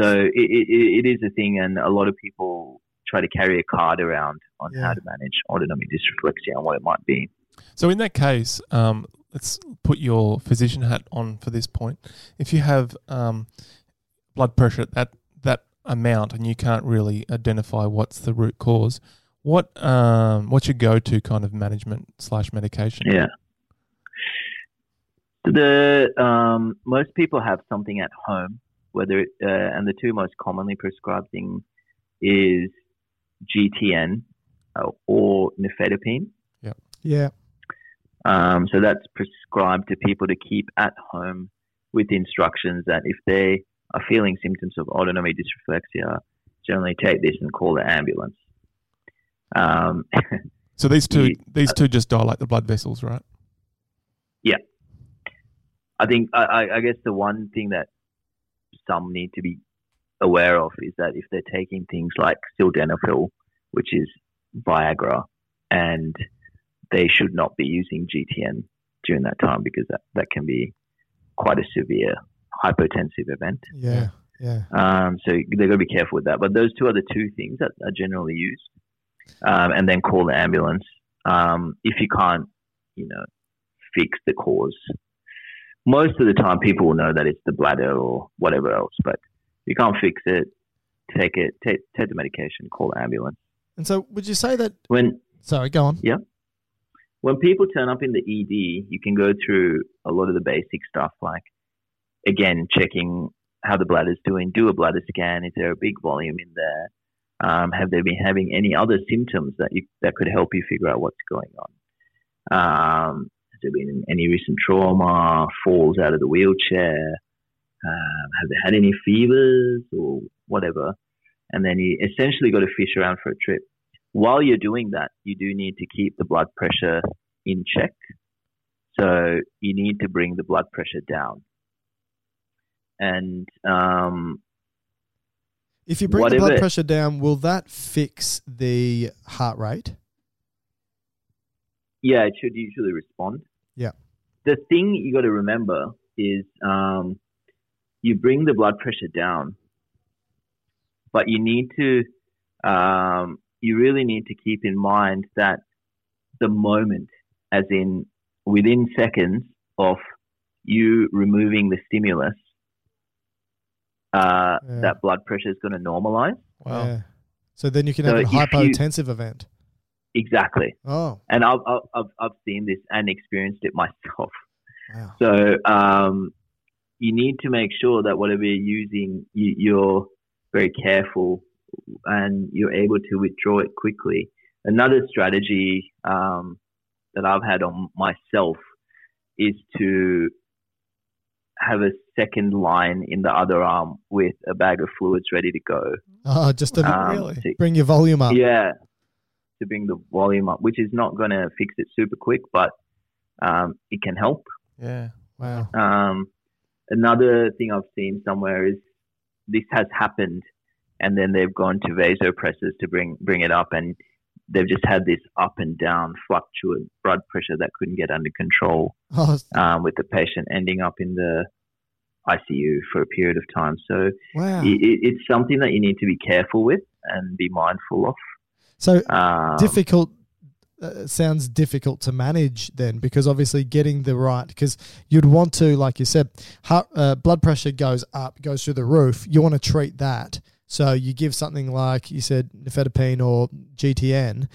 S3: so it, it, it is a thing, and a lot of people try to carry a card around on
S1: Yeah.
S3: how to manage autonomic dysreflexia and what it might be.
S2: So in that case, um, let's put your physician hat on for this point. If you have um, blood pressure at that that amount and you can't really identify what's the root cause, what um, what's your go to kind of management slash medication?
S3: Yeah. The um, most people have something at home, whether it, uh, and the two most commonly prescribed things is GTN uh, or nifedipine.
S1: Yeah. Yeah.
S3: Um, so that's prescribed to people to keep at home with instructions that if they are feeling symptoms of autonomic dysreflexia, generally take this and call the ambulance. Um,
S2: So these two
S3: Yeah.
S2: these two just dilate the blood vessels, right? Yeah.
S3: I think I, I, I guess the one thing that some need to be aware of is that if they're taking things like sildenafil, which is Viagra, and they should not be using GTN during that time because that, that can be quite a severe hypotensive event.
S1: Yeah. Yeah.
S3: Um, so they've got to be careful with that. But those two are the two things that are generally used. Um, and then call the ambulance um, if you can't, you know, fix the cause. Most of the time, people will know that it's the bladder or whatever else. But if you can't fix it, take it, take, take the medication, call the ambulance.
S1: And so, would you say that?
S3: When
S1: Sorry, go on.
S3: yeah. When people turn up in the ED, you can go through a lot of the basic stuff like, again, checking how the bladder's doing, do a bladder scan. Is there a big volume in there? Um, have they been having any other symptoms that you that could help you figure out what's going on? Um, has there been any recent trauma, falls out of the wheelchair? Um, have they had any fevers or whatever? And then you essentially got to fish around for a trip while you're doing that, you do need to keep the blood pressure in check. So you need to bring the blood pressure down. And um,
S1: If you bring the blood pressure down, will that fix the heart rate?
S3: yeah, it should usually respond.
S1: Yeah.
S3: The thing you got to remember is um, you bring the blood pressure down, but you need to, um, you really need to keep in mind that the moment, as in within seconds of you removing the stimulus, uh,
S1: Yeah.
S3: that blood pressure is going to normalize.
S2: Wow.
S1: Yeah. So then you can
S3: So
S1: have a
S3: if you-
S1: hypotensive event.
S3: Exactly.
S1: Oh,
S3: And I've, I've, I've, I've seen this and experienced it myself.
S1: wow.
S3: So um, you need to make sure that whatever you're using, you, you're very careful and you're able to withdraw it quickly. Another strategy um, that I've had on myself is to have a second line in the other arm with a bag of fluids ready to go.
S1: Oh, just to
S3: Um,
S2: really?
S3: to-
S1: bring your volume up.
S3: yeah, to bring the volume up, which is not going to fix it super quick, but um, it can help.
S2: Yeah.
S1: Wow.
S3: Um, another thing I've seen somewhere is this has happened, and then they've gone to vasopressors to bring bring it up, and they've just had this up and down fluctuant blood pressure that couldn't get under control,
S1: Oh,
S3: um, with the patient ending up in the ICU for a period of time. So
S1: wow.
S3: it, it, it's something that you need to be careful with and be mindful of.
S1: So
S3: Um,
S1: difficult uh, sounds difficult to manage then because obviously getting the right because you'd want to like you said heart, uh, blood pressure goes up goes through the roof you want to treat that so you give something like you said nifedipine or GTN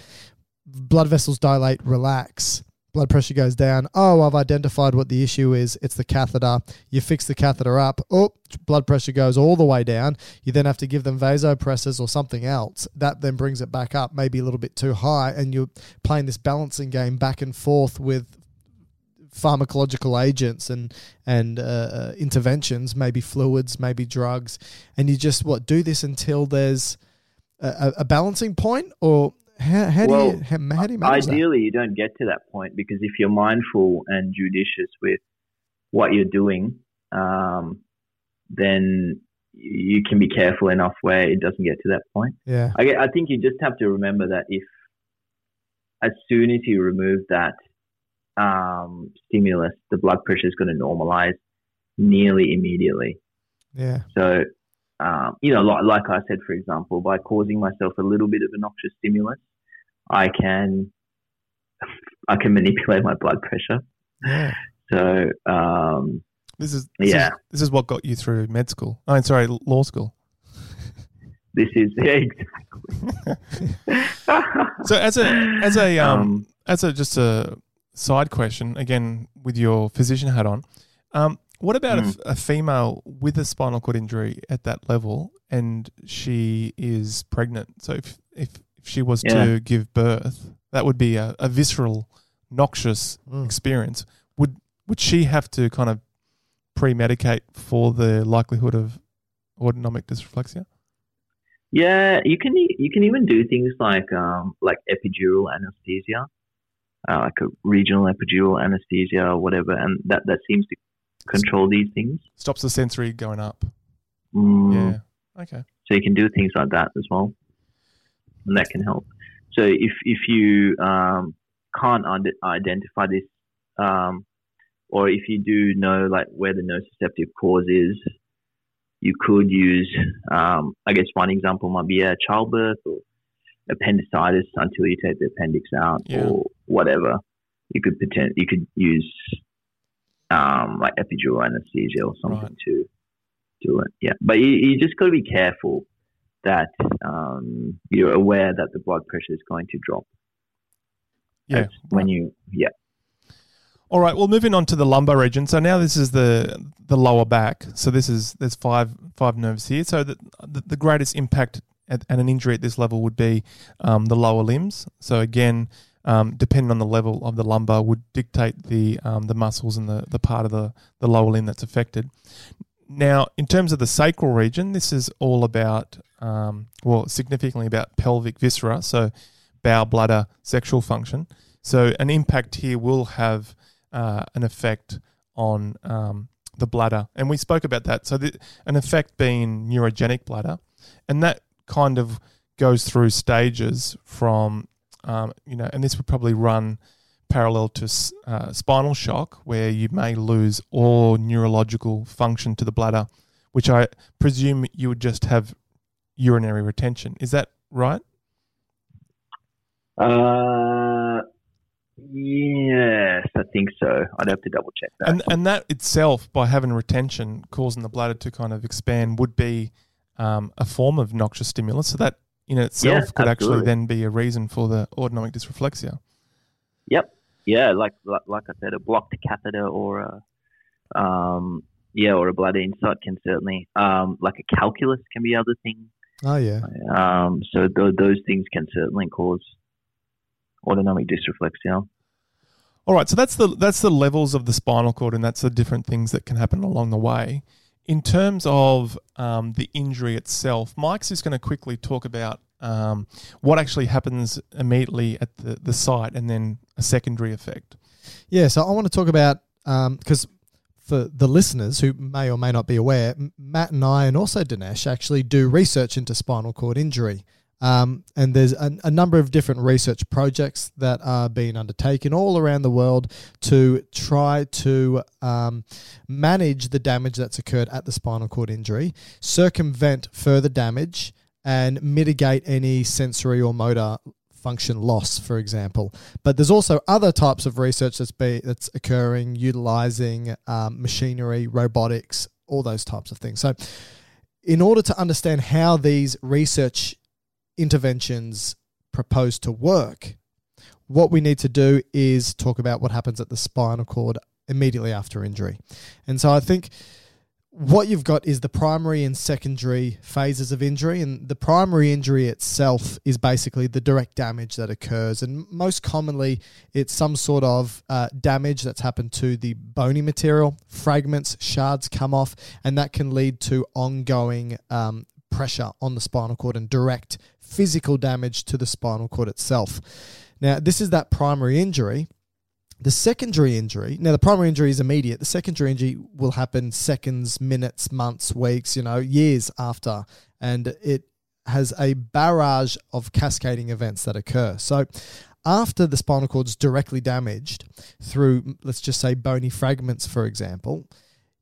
S1: blood vessels dilate relax blood pressure goes down. Oh I've identified what the issue is. It's the catheter. You fix the catheter up. Oh blood pressure goes all the way down. You then have to give them vasopressors or something else. That then brings it back up, maybe a little bit too high, and you're playing this balancing game back and forth with pharmacological agents and and uh, uh, interventions, maybe fluids, maybe drugs, and you just what do this until there's a, a- balancing point, or how, how
S3: Well,
S1: do you how, how do you manage that?
S3: Ideally, you don't get to that point because if you're mindful and judicious with what you're doing, um, then you can be careful enough where it doesn't get to that point.
S1: Yeah,
S3: I, I think you just have to remember that if, as soon as you remove that um, stimulus, the blood pressure is going to normalize nearly immediately.
S1: yeah,
S3: So, um, you know, like, like I said, for example, by causing myself a little bit of a noxious stimulus, I can I can manipulate my blood pressure.
S1: yeah.
S3: So, um,
S2: This is this
S3: Yeah.
S2: Is, this is what got you through med school. I'm oh, sorry, law school.
S3: this is yeah, exactly.
S2: So as a as a um,
S3: Um,
S2: as a just a side question again with your physician hat on, um, what about
S3: Mm.
S2: if a female with a spinal cord injury at that level and she is pregnant? So if if, if she was
S3: Yeah.
S2: to give birth, that would be a, a visceral, noxious
S1: Mm.
S2: experience. Would would she have to kind of pre medicate for the likelihood of autonomic dysreflexia?
S3: Yeah, you can you can even do things like um, like epidural anesthesia, uh, like a regional epidural anesthesia or whatever, and that that seems to control these things.
S2: Stops the sensory going up.
S3: Mm,
S2: Yeah. Okay.
S3: So you can do things like that as well, and that can help. So if if you um, can't identify this, um, or if you do know like where the nociceptive cause is, you could use. Um, I guess one example might be a childbirth or appendicitis until you take the appendix out
S2: Yeah.
S3: or whatever. You could pretend you could use um, like epidural anesthesia or something
S2: Right.
S3: to do it. Yeah, but you, you just got to be careful that um, you're aware that the blood pressure is going to drop.
S2: Yeah.
S3: That's when you yeah
S2: All right. Well, moving on to the lumbar region. So now this is the the lower back. So this is there's five five nerves here. So the the, the greatest impact at, at an injury at this level would be um, the lower limbs. So again, um, depending on the level of the lumbar, would dictate the um, the muscles and the, the part of the, the lower limb that's affected. Now, in terms of the sacral region, this is all about um, well, significantly about pelvic viscera. So bowel, bladder, sexual function. So an impact here will have uh, an effect on um, the bladder, and we spoke about that. So the, an effect being neurogenic bladder, and that kind of goes through stages from um, you know, and this would probably run parallel to uh, spinal shock, where you may lose all neurological function to the bladder, which I presume you would just have urinary retention. Is that right?
S3: uh, yes I think so. I'd have to double check that.
S2: And and that itself, by having retention, causing the bladder to kind of expand, would be um, a form of noxious stimulus. So that in itself
S3: Yeah,
S2: could actually then be a reason for the autonomic dysreflexia.
S3: Yep. Yeah, like, like like I said, a blocked catheter or a um yeah, or a bladder insert can certainly um like a calculus can be other things.
S1: Oh yeah.
S3: Um, so th- those things can certainly cause autonomic dysreflexia.
S2: All right, so that's the that's the levels of the spinal cord, and that's the different things that can happen along the way. In terms of um, the injury itself, Mike's just going to quickly talk about um, what actually happens immediately at the, the site, and then a secondary effect.
S1: Yeah, so I want to talk about because for the listeners who may or may not be aware, Matt and I, and also Dinesh, actually do research into spinal cord injury. Um, and there's a, a number of different research projects that are being undertaken all around the world to try to um, manage the damage that's occurred at the spinal cord injury, circumvent further damage, and mitigate any sensory or motor function loss, for example. But there's also other types of research that's be that's occurring utilizing um, machinery, robotics, all those types of things. So, in order to understand how these research interventions proposed to work, what we need to do is talk about what happens at the spinal cord immediately after injury. And so I think what you've got is the primary and secondary phases of injury and the primary injury itself is basically the direct damage that occurs and most commonly it's some sort of uh, damage that's happened to the bony material fragments shards come off and that can lead to ongoing um, pressure on the spinal cord and direct physical damage to the spinal cord itself now this is that primary injury the secondary injury, now the primary injury is immediate. The secondary injury will happen seconds, minutes, months, weeks, you know, years after. And it has a barrage of cascading events that occur. So after the spinal cord's directly damaged through, let's just say, bony fragments, for example,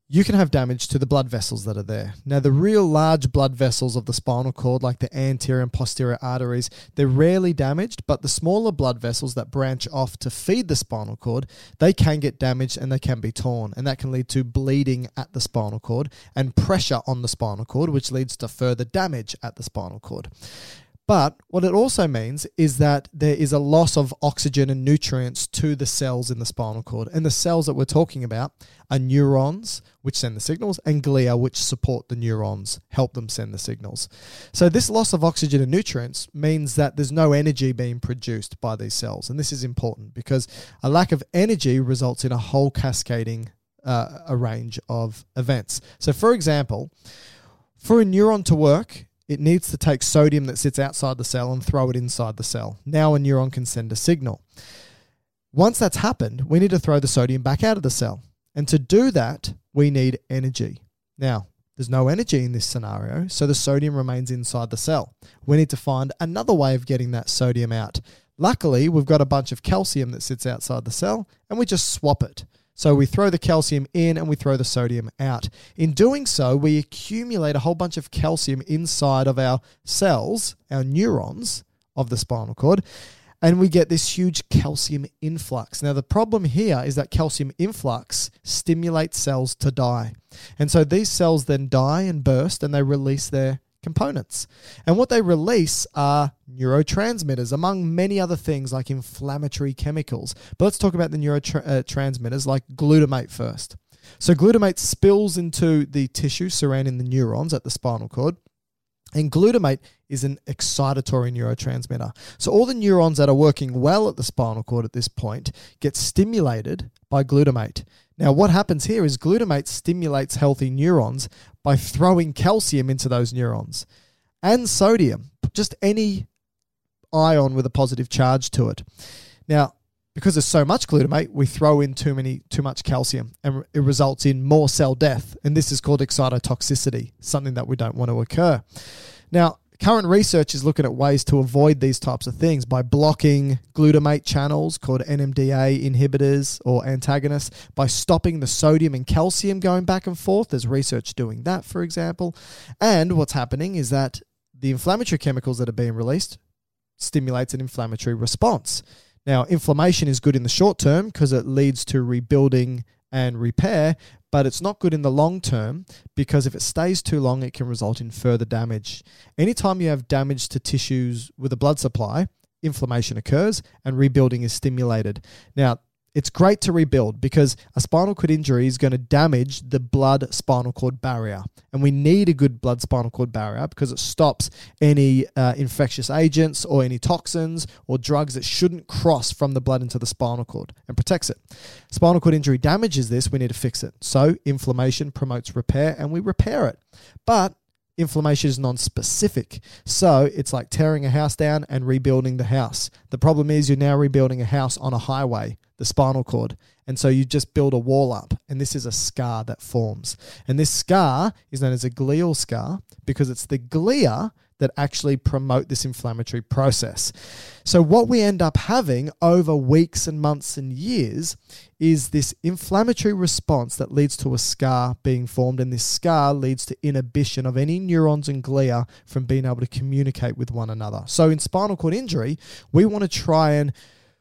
S1: you can have damage to the blood vessels that are there. Now, the real large blood vessels of the spinal cord, like the anterior and posterior arteries, they're rarely damaged, but the smaller blood vessels that branch off to feed the spinal cord, they can get damaged and they can be torn. And that can lead to bleeding at the spinal cord and pressure on the spinal cord, which leads to further damage at the spinal cord. But what it also means is that there is a loss of oxygen and nutrients to the cells in the spinal cord. And the cells that we're talking about are neurons, which send the signals, and glia, which support the neurons, help them send the signals. So, this loss of oxygen and nutrients means that there's no energy being produced by these cells. And this is important because a lack of energy results in a whole cascading uh, a range of events. So, for example, for a neuron to work, it needs to take sodium that sits outside the cell and throw it inside the cell. Now a neuron can send a signal. Once that's happened, we need to throw the sodium back out of the cell. And to do that, we need energy. Now, there's no energy in this scenario, so the sodium remains inside the cell. We need to find another way of getting that sodium out. Luckily, we've got a bunch of calcium that sits outside the cell, and we just swap it. So we throw the calcium in and we throw the sodium out. In doing so, we accumulate a whole bunch of calcium inside of our cells, our neurons of the spinal cord, and we get this huge calcium influx. Now, the problem here is that calcium influx stimulates cells to die. And so these cells then die and burst and they release their components. And what they release are neurotransmitters, among many other things like inflammatory chemicals. But let's talk about the neurotransmitters uh, like glutamate first. So, glutamate spills into the tissue surrounding the neurons at the spinal cord. And glutamate is an excitatory neurotransmitter. So, all the neurons that are working well at the spinal cord at this point get stimulated by glutamate. Now, what happens here is glutamate stimulates healthy neurons by throwing calcium into those neurons and sodium, just any ion with a positive charge to it. Now, because there's so much glutamate, we throw in too many too much calcium and it results in more cell death. And this is called excitotoxicity, something that we don't want to occur. Now, current research is looking at ways to avoid these types of things by blocking glutamate channels called NMDA inhibitors or antagonists, by stopping the sodium and calcium going back and forth. There's research doing that, for example. And what's happening is that the inflammatory chemicals that are being released stimulates an inflammatory response. Now, inflammation is good in the short term because it leads to rebuilding and repair, but it's not good in the long term because if it stays too long, it can result in further damage. Anytime you have damage to tissues with a blood supply, inflammation occurs and rebuilding is stimulated. Now, it's great to rebuild because a spinal cord injury is going to damage the blood spinal cord barrier. And we need a good blood spinal cord barrier because it stops any uh, infectious agents or any toxins or drugs that shouldn't cross from the blood into the spinal cord and protects it. Spinal cord injury damages this, we need to fix it. So, inflammation promotes repair and we repair it. But inflammation is non-specific. So it's like tearing a house down and rebuilding the house. The problem is you're now rebuilding a house on a highway, the spinal cord. And so you just build a wall up, and this is a scar that forms. And this scar is known as a glial scar because it's the glia that actually promote this inflammatory process. So, what we end up having over weeks and months and years is this inflammatory response that leads to a scar being formed, and this scar leads to inhibition of any neurons and glia from being able to communicate with one another. So, in spinal cord injury, we want to try and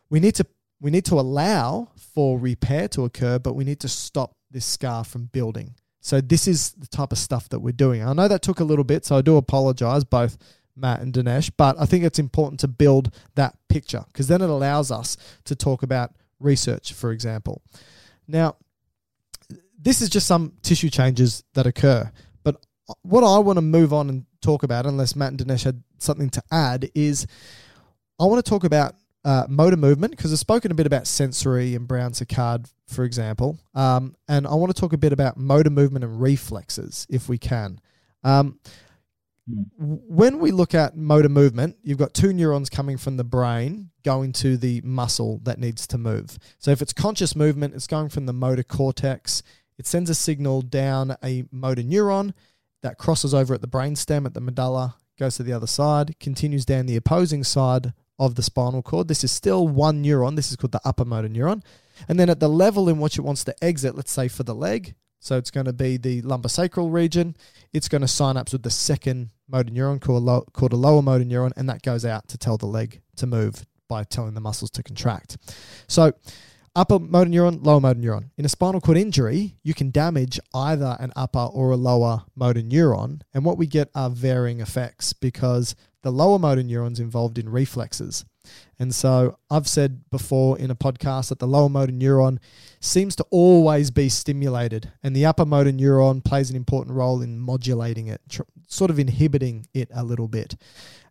S1: we need to we need to allow for repair to occur, but we need to stop this scar from building. So this is the type of stuff that we're doing. I know that took a little bit, so I do apologize, both Matt and Dinesh, but I think it's important to build that picture because then it allows us to talk about research, for example. Now, this is just some tissue changes that occur, but what I want to move on and talk about, unless Matt and Dinesh had something to add, is I want to talk about uh, motor movement because I've spoken a bit about sensory and Brown Séquard, for example. Um, and I want to talk a bit about motor movement and reflexes if we can. Um, when we look at motor movement, you've got two neurons coming from the brain going to the muscle that needs to move. So if it's conscious movement, it's going from the motor cortex. It sends a signal down a motor neuron that crosses over at the brainstem at the medulla, goes to the other side, continues down the opposing side of the spinal cord. This is still one neuron. This is called the upper motor neuron. And then at the level in which it wants to exit, let's say for the leg, so it's going to be the lumbar sacral region, it's going to synapse with the second motor neuron called, low, called a lower motor neuron, and that goes out to tell the leg to move by telling the muscles to contract. So upper motor neuron, lower motor neuron. In a spinal cord injury, you can damage either an upper or a lower motor neuron, and what we get are varying effects because the lower motor neurons involved in reflexes. And so I've said before in a podcast that the lower motor neuron seems to always be stimulated, and the upper motor neuron plays an important role in modulating it, tr- sort of inhibiting it a little bit.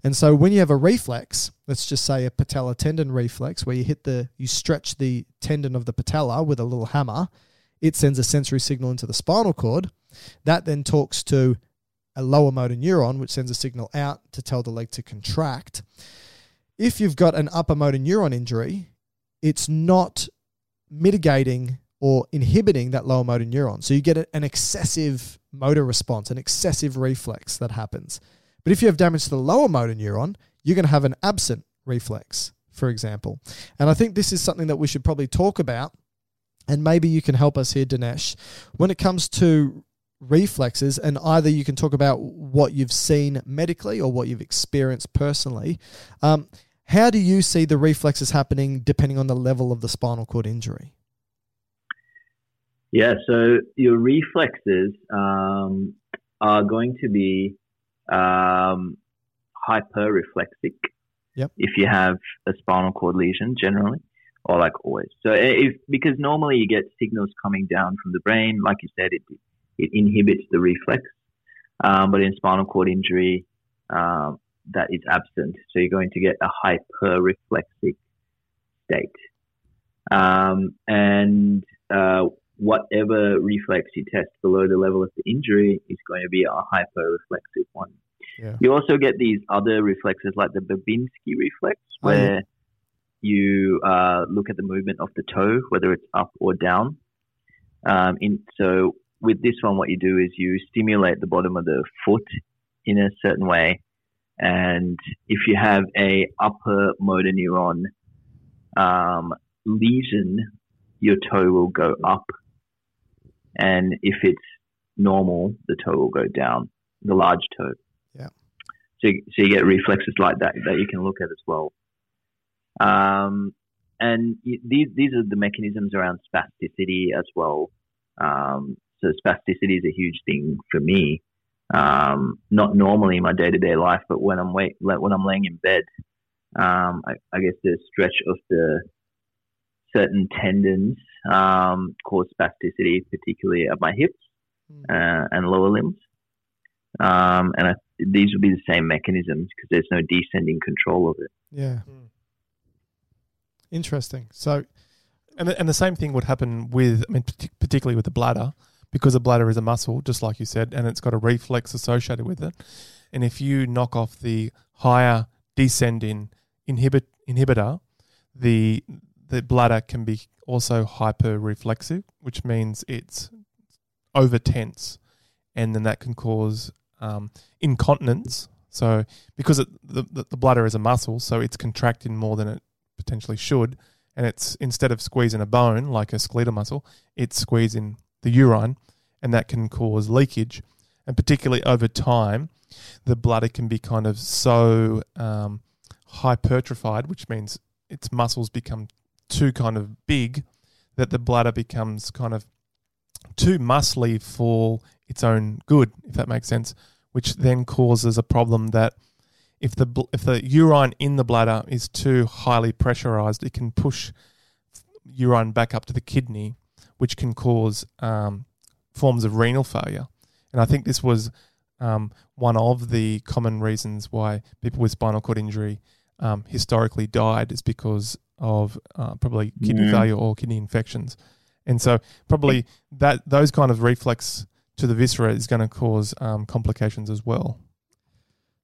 S1: And so when you have a reflex, let's just say a patella tendon reflex, where you hit the, you stretch the tendon of the patella with a little hammer, it sends a sensory signal into the spinal cord. That then talks to a lower motor neuron, which sends a signal out to tell the leg to contract. If you've got an upper motor neuron injury, it's not mitigating or inhibiting that lower motor neuron. So you get an excessive motor response, an excessive reflex that happens. But if you have damage to the lower motor neuron, you're going to have an absent reflex for example. And I think this is something that we should probably talk about. And maybe you can help us here, Dinesh, when it comes to reflexes. And either you can talk about what you've seen medically or what you've experienced personally. Um, how do you see the reflexes happening depending on the level of the spinal cord injury?
S3: Yeah, so your reflexes um, are going to be um, hyperreflexic.
S1: Yep.
S3: If you have a spinal cord lesion, generally, or like always. So if because normally you get signals coming down from the brain, like you said, it it inhibits the reflex. Um, but in spinal cord injury, um, that is absent. So you're going to get a hyperreflexic state. Um, and uh, whatever reflex you test below the level of the injury is going to be a hyperreflexive one.
S1: Yeah.
S3: You also get these other reflexes like the Babinski reflex,
S1: Oh, yeah.
S3: where you uh, look at the movement of the toe, whether it's up or down. Um, in, so with this one, what you do is you stimulate the bottom of the foot in a certain way, and if you have a upper motor neuron um, lesion, your toe will go up, and if it's normal, the toe will go down, the large toe.
S1: Yeah.
S3: So, so you get reflexes like that that you can look at as well. Um, and these these are the mechanisms around spasticity as well. Um, so spasticity is a huge thing for me. Um, not normally in my day to day life, but when I'm wait, like when I'm laying in bed, um, I, I guess the stretch of the certain tendons um, cause spasticity, particularly at my hips uh, and lower limbs. Um, and I, these would be the same mechanisms because there's no descending control of it.
S1: Yeah. Interesting. So,
S2: And the, and the same thing would happen with, I mean, partic- particularly with the bladder, because the bladder is a muscle, just like you said, and it's got a reflex associated with it. And if you knock off the higher descending inhibit inhibitor, the the bladder can be also hyper reflexive, which means it's over tense, and then that can cause um, incontinence. So because it, the the bladder is a muscle, so it's contracting more than it potentially should, and it's instead of squeezing a bone like a skeletal muscle, it's squeezing the urine, and that can cause leakage. And particularly over time, the bladder can be kind of so um, hypertrophied, which means its muscles become too kind of big that the bladder becomes kind of too muscly for its own good, if that makes sense, which then causes a problem that if the if the urine in the bladder is too highly pressurized, it can push urine back up to the kidney, which can cause um, forms of renal failure. And I think this was um, one of the common reasons why people with spinal cord injury um, historically died is because of uh, probably kidney
S3: Mm.
S2: failure or kidney infections. And so probably that those kind of reflex to the viscera is going to cause um, complications as well.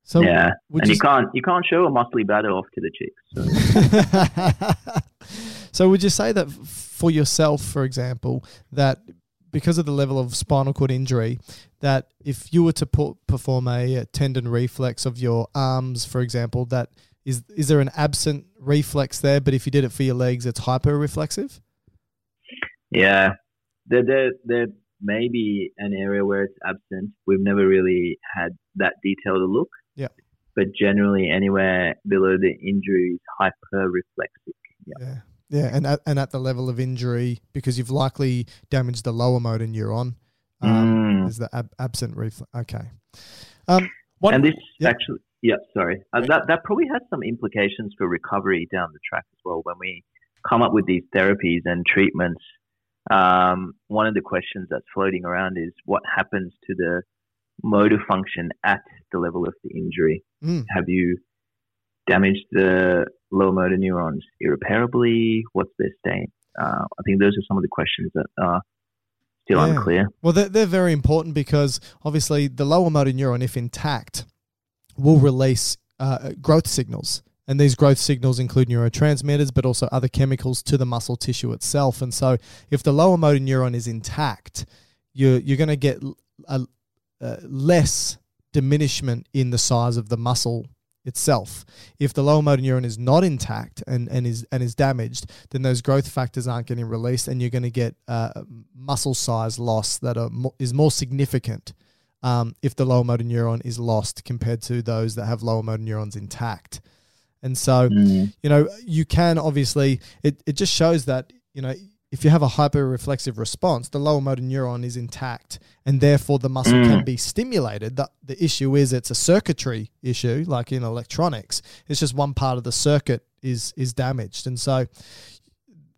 S1: so
S3: yeah, and
S1: you
S3: you can't you can't show a muscly bladder off to the chicks. So.
S1: so would you say that for yourself, for example, that because of the level of spinal cord injury, that if you were to put, perform a, uh, tendon reflex of your arms, for example, that is is there an absent reflex there? But if you did it for your legs, it's hyper-reflexive.
S3: Yeah, there, there, there may be an area where it's absent. We've never really had that detailed a look.
S1: Yeah.
S3: But generally, anywhere below the injury is hyper-reflexic. Yeah.
S1: Yeah. Yeah, and at, and at the level of injury, because you've likely damaged the lower motor neuron, um,
S3: Mm.
S1: is the ab- absent reflex. Okay. Um,
S2: One,
S3: and this
S1: yeah.
S3: actually, yeah, sorry, uh, that that probably has some implications for recovery down the track as well. When we come up with these therapies and treatments, um, one of the questions that's floating around is what happens to the motor function at the level of the injury.
S1: mm,
S3: Have you damaged the lower motor neurons irreparably? What's their state? Uh, I think those are some of the questions that are still
S1: Yeah.
S3: unclear.
S1: Well, they're, they're very important because obviously the lower motor neuron, if intact, will release uh, growth signals. And these growth signals include neurotransmitters, but also other chemicals to the muscle tissue itself. And so, if the lower motor neuron is intact, you're, you're going to get a, a less diminishment in the size of the muscle itself. If the lower motor neuron is not intact and, and is and is damaged, then those growth factors aren't getting released, and you're going to get uh, muscle size loss that are mo- is more significant um, if the lower motor neuron is lost compared to those that have lower motor neurons intact. And so,
S3: Mm.
S1: you know, you can obviously it, it just shows that you know if you have a hyperreflexive response, the lower motor neuron is intact and therefore the muscle
S3: Mm.
S1: can be stimulated. The, the issue is it's a circuitry issue, like in electronics. It's just one part of the circuit is is damaged. And so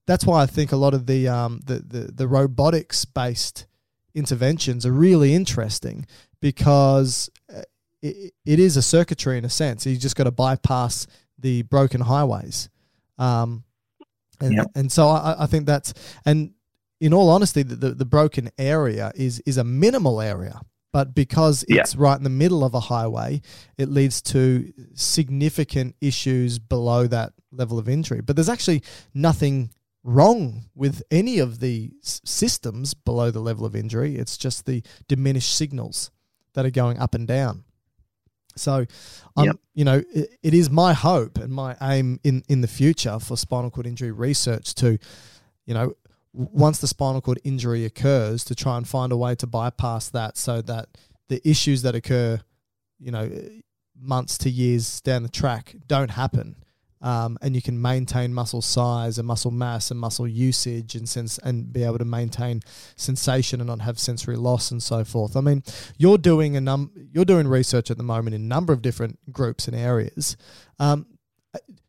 S1: that's why I think a lot of the um the, the, the robotics based interventions are really interesting because uh, it, it is a circuitry in a sense. You just got to bypass the broken highways. Um, and,
S3: Yep.
S1: and so I, I think that's and in all honesty, the, the, the broken area is is a minimal area, but because
S3: Yeah.
S1: it's right in the middle of a highway, it leads to significant issues below that level of injury. But there's actually nothing wrong with any of the s- systems below the level of injury. It's just the diminished signals that are going up and down. So, um,
S3: Yep.
S1: you know, it, it is my hope and my aim in, in the future for spinal cord injury research to, you know, once the spinal cord injury occurs, to try and find a way to bypass that so that the issues that occur, you know, months to years down the track don't happen. Um, and you can maintain muscle size and muscle mass and muscle usage and sense and be able to maintain sensation and not have sensory loss and so forth. I mean, you're doing a num you're doing research at the moment in a number of different groups and areas. Um,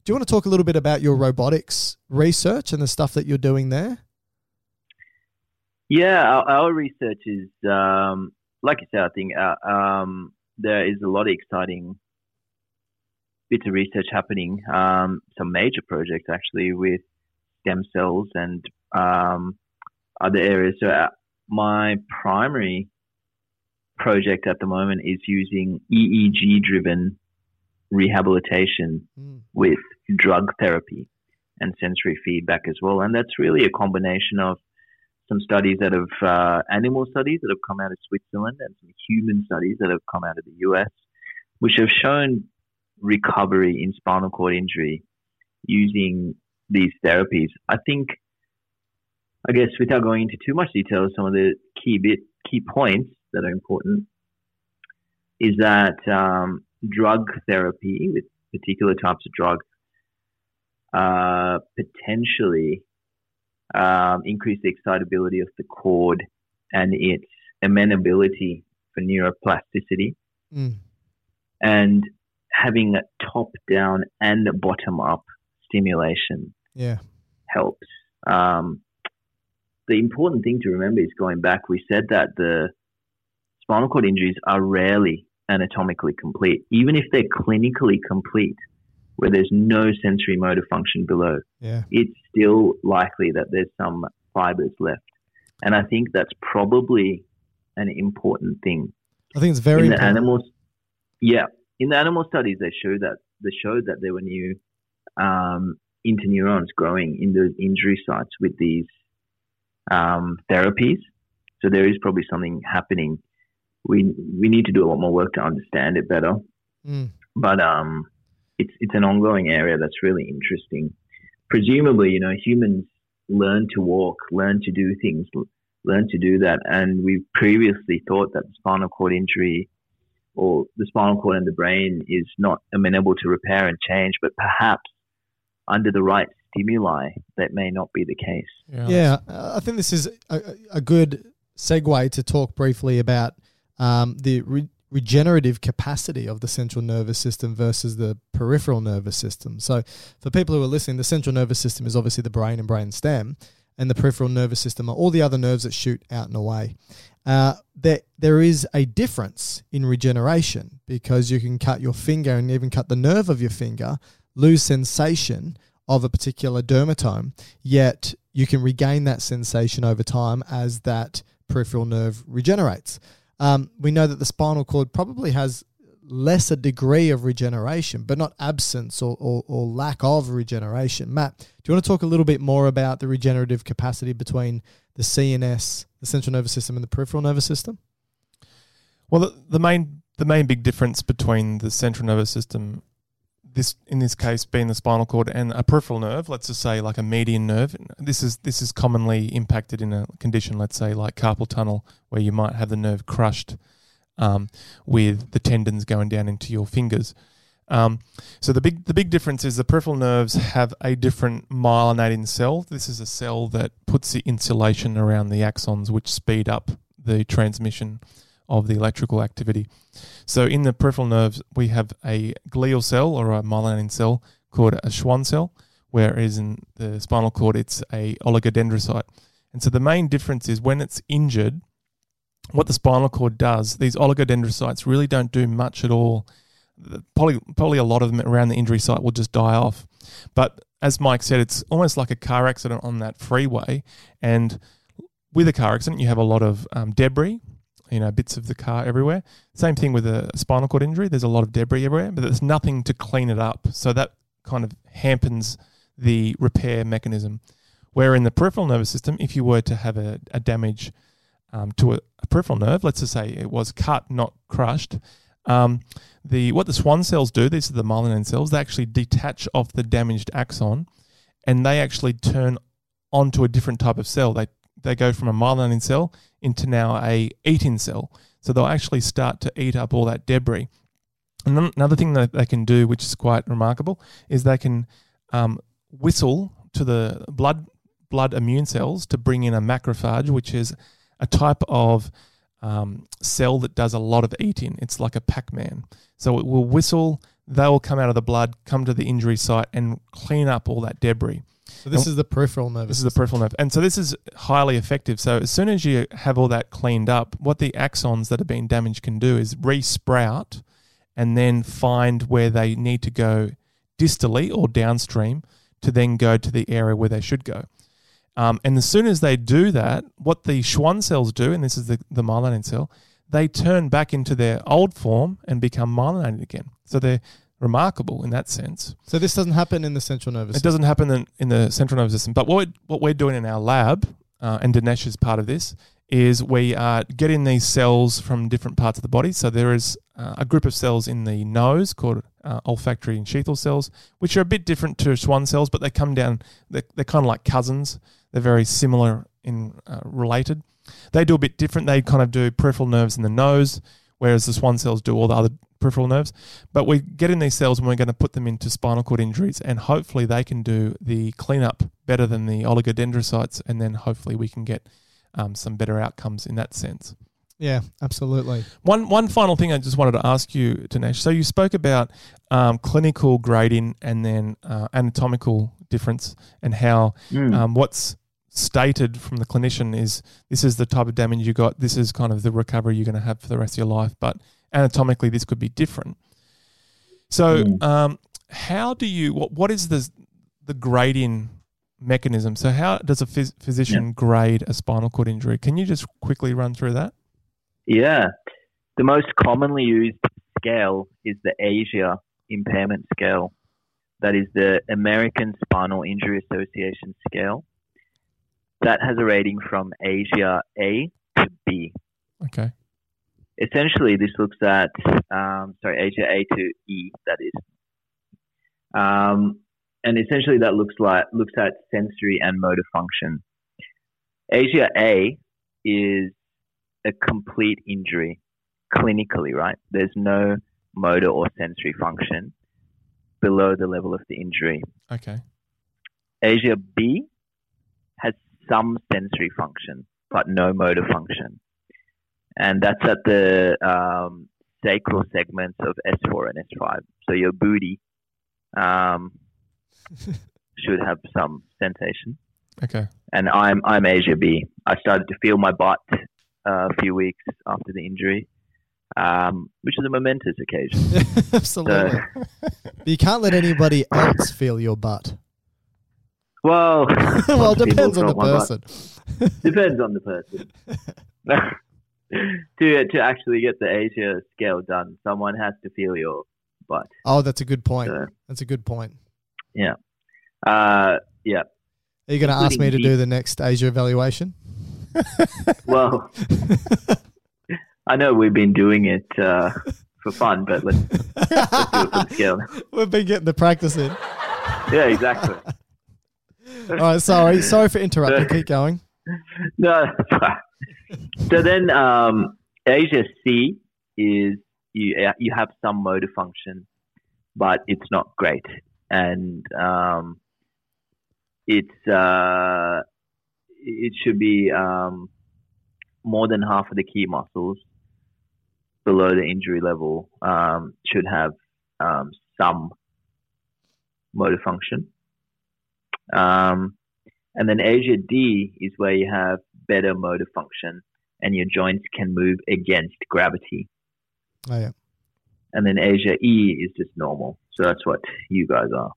S1: do you want to talk a little bit about your robotics research and the stuff that you're doing there?
S3: Yeah, our, our research is, um, like you said, I think uh, um, there is a lot of exciting bits of research happening. Um, some major projects actually with stem cells and um, other areas. So uh, my primary project at the moment is using EEG-driven rehabilitation
S1: Mm.
S3: with drug therapy and sensory feedback as well. And that's really a combination of some studies that have uh, animal studies that have come out of Switzerland and some human studies that have come out of the US, which have shown recovery in spinal cord injury using these therapies. I think, I guess, without going into too much detail, some of the key bit key points that are important is that um, drug therapy with particular types of drugs uh, potentially um, increase the excitability of the cord and its amenability for neuroplasticity.
S1: Mm.
S3: And having a top down and bottom up stimulation
S1: Yeah.
S3: helps. Um, the important thing to remember is going back, we said that the spinal cord injuries are rarely anatomically complete, even if they're clinically complete, where there's no sensory motor function below
S1: Yeah.
S3: it's still likely that there's some fibers left. And I think that's probably an important thing.
S1: I think it's very
S3: in the
S1: important.
S3: animals, yeah, in the animal studies, they showed that they showed that there were new um, interneurons growing in those injury sites with these um, therapies. So there is probably something happening. We we need to do a lot more work to understand it better
S1: Mm.
S3: but um, it's it's an ongoing area that's really interesting. Presumably, you know, humans learn to walk, learn to do things, learn to do that, and we previously thought that spinal cord injury or the spinal cord and the brain is not amenable to repair and change, but perhaps under the right stimuli, that may not be the case.
S1: Yeah, uh, I think this is a, a good segue to talk briefly about um, the re- regenerative capacity of the central nervous system versus the peripheral nervous system. So, for people who are listening, the central nervous system is obviously the brain and brain stem, and the peripheral nervous system are all the other nerves that shoot out and away. Uh, there, there is a difference in regeneration because you can cut your finger and even cut the nerve of your finger, lose sensation of a particular dermatome, yet you can regain that sensation over time as that peripheral nerve regenerates. Um, we know that the spinal cord probably has lesser degree of regeneration, but not absence or, or, or lack of regeneration. Matt, do you want to talk a little bit more about the regenerative capacity between the CNS, the central nervous system, and the peripheral nervous system?
S2: Well, the, the main the main big difference between the central nervous system this in this case being the spinal cord and a peripheral nerve, let's just say like a median nerve. This is this is commonly impacted in a condition, let's say like carpal tunnel, where you might have the nerve crushed um, with the tendons going down into your fingers. Um, so the big the big difference is the peripheral nerves have a different myelinating cell. This is a cell that puts the insulation around the axons, which speed up the transmission of the electrical activity. So in the peripheral nerves, we have a glial cell or a myelinating cell called a Schwann cell, whereas in the spinal cord, it's a oligodendrocyte. And so the main difference is when it's injured, what the spinal cord does, these oligodendrocytes really don't do much at all probably probably a lot of them around the injury site will just die off. But as Mike said, it's almost like a car accident on that freeway, and with a car accident, you have a lot of um, debris, you know, bits of the car everywhere. Same thing with a spinal cord injury. There's a lot of debris everywhere, but there's nothing to clean it up. So that kind of hampens the repair mechanism. Where in the peripheral nervous system, if you were to have a, a damage um, to a, a peripheral nerve, let's just say it was cut, not crushed, um, the what the Schwann cells do, these are the myelin cells, they actually detach off the damaged axon, and they actually turn onto a different type of cell. They they go from a myelin cell into now a eating cell. So they'll actually start to eat up all that debris. And another thing that they can do, which is quite remarkable, is they can um, whistle to the blood blood immune cells to bring in a macrophage, which is a type of um, cell that does a lot of eating. It's like a Pac Man. So it will whistle, they will come out of the blood, come to the injury site, and clean up all that debris.
S1: So this and is the peripheral nerve.
S2: This is the peripheral nerve, and so this is highly effective. So as soon as you have all that cleaned up, what the axons that have been damaged can do is re-sprout, and then find where they need to go distally or downstream to then go to the area where they should go. Um, and as soon as they do that, what the Schwann cells do, and this is the, the myelinating cell, they turn back into their old form and become myelinated again. So they're remarkable in that sense.
S1: So this doesn't happen in the central nervous
S2: it system? It doesn't happen in, in, the central nervous system. But what, what we're doing in our lab, uh, and Dinesh is part of this, is we are getting these cells from different parts of the body. So there is uh, a group of cells in the nose called uh, olfactory ensheathing cells, which are a bit different to Schwann cells, but they come down, they're, they're kind of like cousins. They're very similar in uh, related. They do a bit different. They kind of do peripheral nerves in the nose, whereas the Schwann cells do all the other peripheral nerves. But we get in these cells and we're going to put them into spinal cord injuries, and hopefully they can do the cleanup better than the oligodendrocytes, and then hopefully we can get um, some better outcomes in that sense.
S1: Yeah, absolutely.
S2: One one final thing I just wanted to ask you, Dinesh. So you spoke about um, clinical grading and then uh, anatomical difference, and how mm. um, what's stated from the clinician is this is the type of damage you got, this is kind of the recovery you're going to have for the rest of your life, but anatomically this could be different. So, mm. um, how do you what what is the the grading mechanism? So, how does a phys- physician yeah. grade a spinal cord injury? Can you just quickly run through that?
S3: Yeah, the most commonly used scale is the ASIA impairment scale. That is the American Spinal Injury Association scale that has a rating from ASIA A to B.
S2: Okay.
S3: Essentially, this looks at um, sorry ASIA A to E. That is, um, and essentially that looks like looks at sensory and motor function. ASIA A is a complete injury clinically, right? There's no motor or sensory function below the level of the injury.
S2: Okay.
S3: ASIA B has some sensory function, but no motor function. And that's at the um, sacral segments of S4 and S5. So your booty um, should have some sensation.
S2: Okay.
S3: And I'm I'm ASIA B. I started to feel my butt uh, a few weeks after the injury, um, which is a momentous occasion.
S1: Absolutely. So, you can't let anybody else feel your butt.
S3: Well,
S1: well, depends on the person.
S3: depends on the person. to to actually get the ASIA scale done, someone has to feel your butt.
S1: Oh, that's a good point. So, that's a good point.
S3: Yeah. Uh, yeah.
S1: Are you going to ask me to do the next ASIA evaluation?
S3: well, I know we've been doing it uh, for fun, but let's, let's do it for the scale.
S1: We've been getting the practice in.
S3: Yeah, exactly.
S1: All right, sorry, sorry for interrupting. Keep going.
S3: No. so then, um, ASIA C is you you have some motor function, but it's not great, and um, it's uh, it should be um, more than half of the key muscles below the injury level um, should have um, some motor function. Um, and then ASIA D is where you have better motor function and your joints can move against gravity.
S1: Oh yeah.
S3: And then ASIA E is just normal. So that's what you guys are.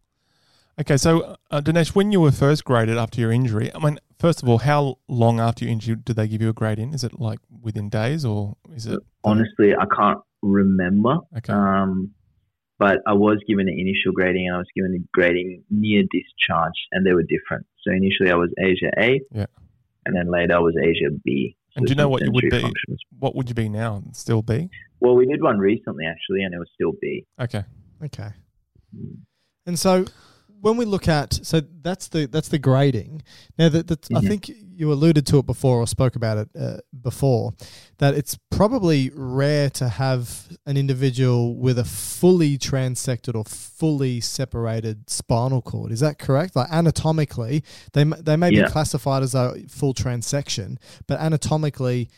S2: Okay, so uh, Dinesh, when you were first graded after your injury, I mean, first of all, how long after your injury did they give you a grade in? Is it like within days or is it?
S3: Honestly, I can't remember.
S2: Okay.
S3: Um, but I was given an initial grading and I was given a grading near discharge and they were different. So initially I was ASIA A.
S2: Yeah.
S3: And then later I was ASIA B. So
S2: And do you know what you would be?
S3: functions.
S2: What would you be now? Still B?
S3: Well, we did one recently actually and it was still B.
S2: Okay.
S1: Okay. And so when we look at so that's the that's the grading. Now that that's, I think you alluded to it before or spoke about it uh, before that it's probably rare to have an individual with a fully transected or fully separated spinal cord. Is that correct? Like anatomically, they they may
S3: Yeah.
S1: be classified as a full transection, but anatomically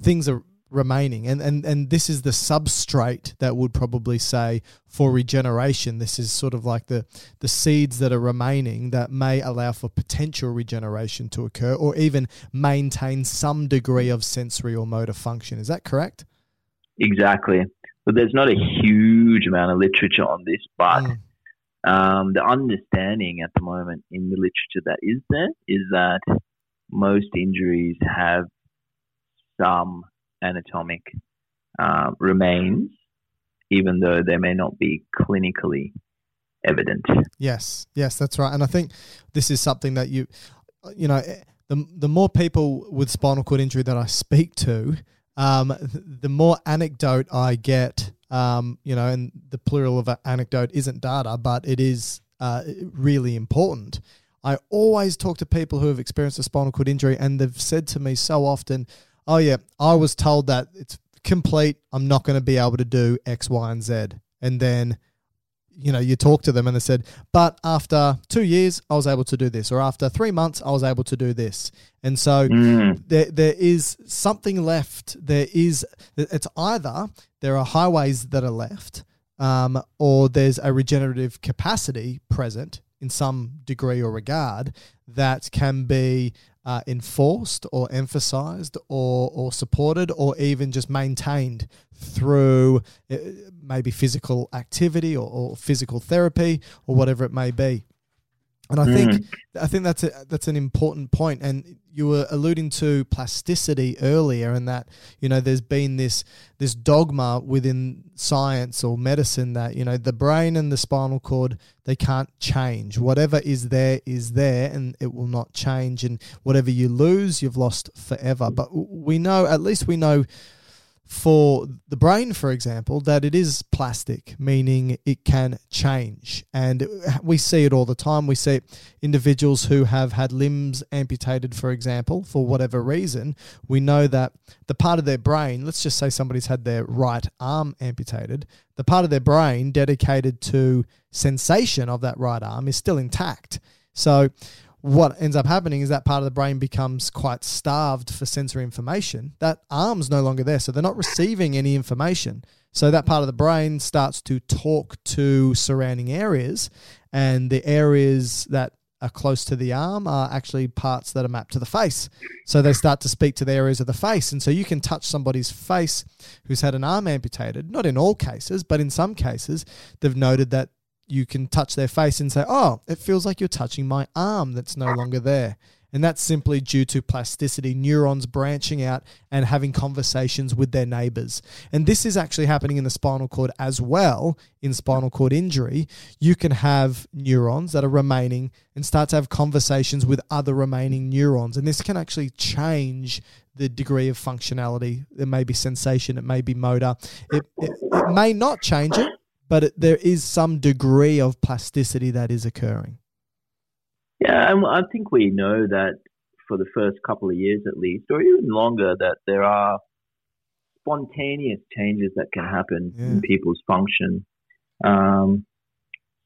S1: things are remaining and, and and this is the substrate that would probably say for regeneration this is sort of like the the seeds that are remaining that may allow for potential regeneration to occur or even maintain some degree of sensory or motor function is that correct
S3: Exactly. But there's not a huge amount of literature on this, but
S1: Mm.
S3: um, the understanding at the moment in the literature that is there is that most injuries have some anatomic uh, remains, even though they may not be clinically evident.
S1: Yes, yes, that's right. And I think this is something that you, you know, the the more people with spinal cord injury that I speak to, um, the more anecdote I get. Um, you know, and the plural of anecdote isn't data, but it is uh, really important. I always talk to people who have experienced a spinal cord injury, and they've said to me so often, "Oh yeah, I was told that it's complete. I'm not going to be able to do X, Y, and Z." And then you know, you talk to them and they said, but after two years, I was able to do this, or after three months, I was able to do this. And so
S3: Mm.
S1: there, there is something left. There is, it's either there are highways that are left, um, or there's a regenerative capacity present in some degree or regard that can be uh, enforced or emphasized or, or supported or even just maintained through uh, maybe physical activity or, or physical therapy or whatever it may be. And I think I think that's a, that's an important point. And you were alluding to plasticity earlier, and that you know there's been this this dogma within science or medicine that you know the brain and the spinal cord they can't change. Whatever is there is there, and it will not change. And whatever you lose, you've lost forever. But we know, at least we know for the brain, for example, that it is plastic, meaning it can change. And we see it all the time. We see individuals who have had limbs amputated, for example, for whatever reason. We know that the part of their brain, let's just say somebody's had their right arm amputated, the part of their brain dedicated to sensation of that right arm is still intact. So, what ends up happening is that part of the brain becomes quite starved for sensory information. That arm's no longer there, so they're not receiving any information. So that part of the brain starts to talk to surrounding areas, and the areas that are close to the arm are actually parts that are mapped to the face. So they start to speak to the areas of the face. And so you can touch somebody's face who's had an arm amputated, not in all cases, but in some cases, they've noted that you can touch their face and say, Oh, it feels like you're touching my arm that's no longer there. And that's simply due to plasticity, neurons branching out and having conversations with their neighbors. And this is actually happening in the spinal cord as well. In spinal cord injury, you can have neurons that are remaining and start to have conversations with other remaining neurons. And this can actually change the degree of functionality. It may be sensation, it may be motor. It, it, it may not change it, but it, there is some degree of plasticity that is occurring.
S3: Yeah, and I think we know that for the first couple of years at least, or even longer, that there are spontaneous changes that can happen
S1: Yeah.
S3: in people's function. Um,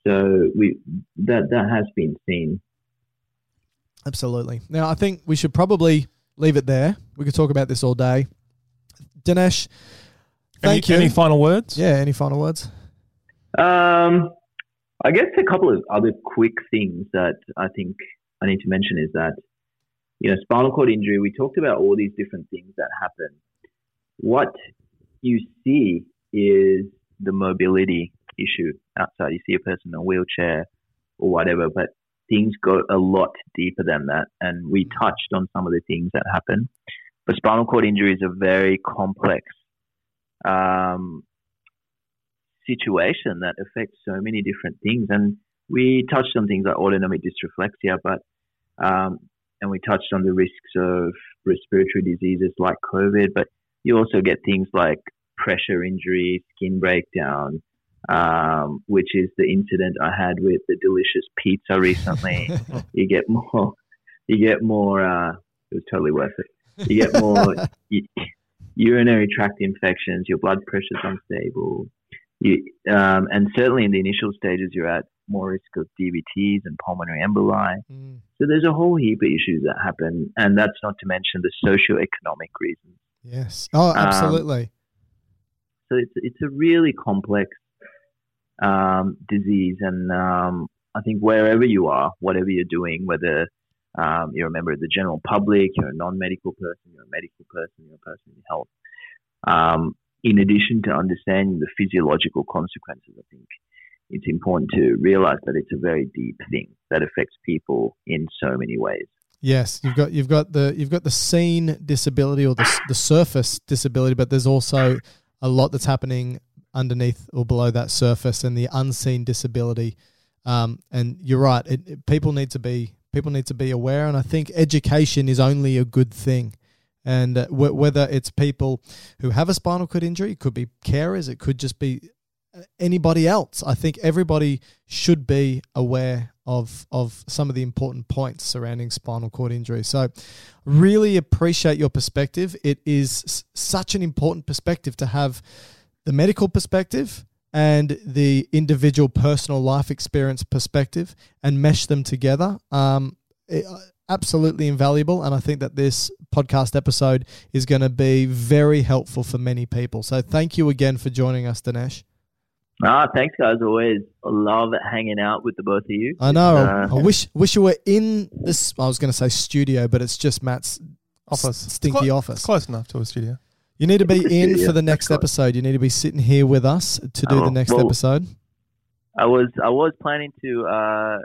S3: so we that that has been seen.
S1: Absolutely. Now, I think we should probably leave it there. We could talk about this all day. Dinesh, thank
S2: any,
S1: you.
S2: Any final words?
S1: yeah, any final words?
S3: Um, I guess a couple of other quick things that I think I need to mention is that, you know, spinal cord injury, we talked about all these different things that happen. What you see is the mobility issue outside. You see a person in a wheelchair or whatever, but things go a lot deeper than that. And we touched on some of the things that happen. But spinal cord injury is a very complex um, situation that affects so many different things. And we touched on things like autonomic dysreflexia, but um, and we touched on the risks of respiratory diseases like COVID, but you also get things like pressure injury, skin breakdown, um, which is the incident I had with the delicious pizza recently. you get more, you get more. Uh, it was totally worth it. You get more u- urinary tract infections. Your blood pressure's unstable. You, um, and certainly in the initial stages, you're at more risk of DVTs and pulmonary emboli.
S1: Mm.
S3: So there's a whole heap of issues that happen, and that's not to mention the socioeconomic reasons.
S1: Yes. Oh,
S3: Um,
S1: absolutely.
S3: So it's it's a really complex um, disease, and um, I think wherever you are, whatever you're doing, whether um, you're a member of the general public, you're a non-medical person, you're a medical person, you're a person in health. In addition to understanding the physiological consequences, I think it's important to realize that it's a very deep thing that affects people in so many ways.
S1: Yes, you've got you've got the you've got the seen disability or the the surface disability, but there's also a lot that's happening underneath or below that surface, and the unseen disability. Um, and you're right. It, it- people need to be people need to be aware, and I think education is only a good thing. And uh, wh- whether it's people who have a spinal cord injury, it could be carers, it could just be uh, anybody else. I think everybody should be aware of of some of the important points surrounding spinal cord injury. So, really appreciate your perspective. It is s- such an important perspective to have the medical perspective and the individual personal life experience perspective and mesh them together. Um, it- absolutely invaluable, and I think that this podcast episode is going to be very helpful for many people. So, thank you again for joining us, Dinesh.
S3: Ah, thanks, guys. Always love hanging out with the both of you.
S1: I know.
S3: Uh,
S1: I wish wish you were in this. I was going to say studio, but it's just Matt's
S2: Office.
S1: stinky
S2: It's clo-
S1: office.
S2: It's close enough to a studio.
S1: You need to be in for the next episode. You need to be sitting here with us to do
S3: Oh,
S1: the next
S3: well-
S1: episode.
S3: I was I was planning to uh,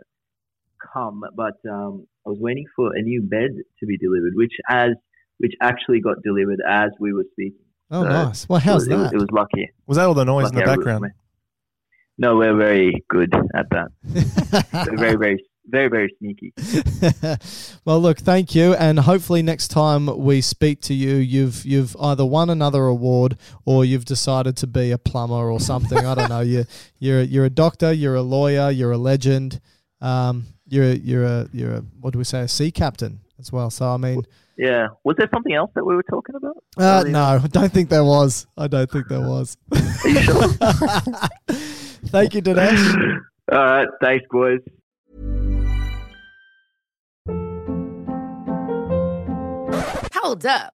S3: come, but um, I was waiting for a new bed to be delivered, which as which actually got delivered as we were speaking.
S1: Oh,
S3: So
S1: nice. Well, how's
S3: it, was-
S1: that?
S3: It was lucky.
S2: Was that all the noise in the background?
S3: No, we're very good at that. We're very very very very sneaky.
S1: well, look, thank you, and hopefully next time we speak to you, you've you've either won another award or you've decided to be a plumber or something. I don't know. You you're you're a doctor, you're a lawyer, you're a legend. Um, you're a, you're a you're a what do we say a sea captain as well. So I mean,
S3: Yeah. Was there something else that we were talking about?
S1: uh, no, I don't think there was. I don't think there was.
S3: Are you sure?
S1: Thank you, Dinesh.
S3: All right. Thanks, boys.
S4: Hold up.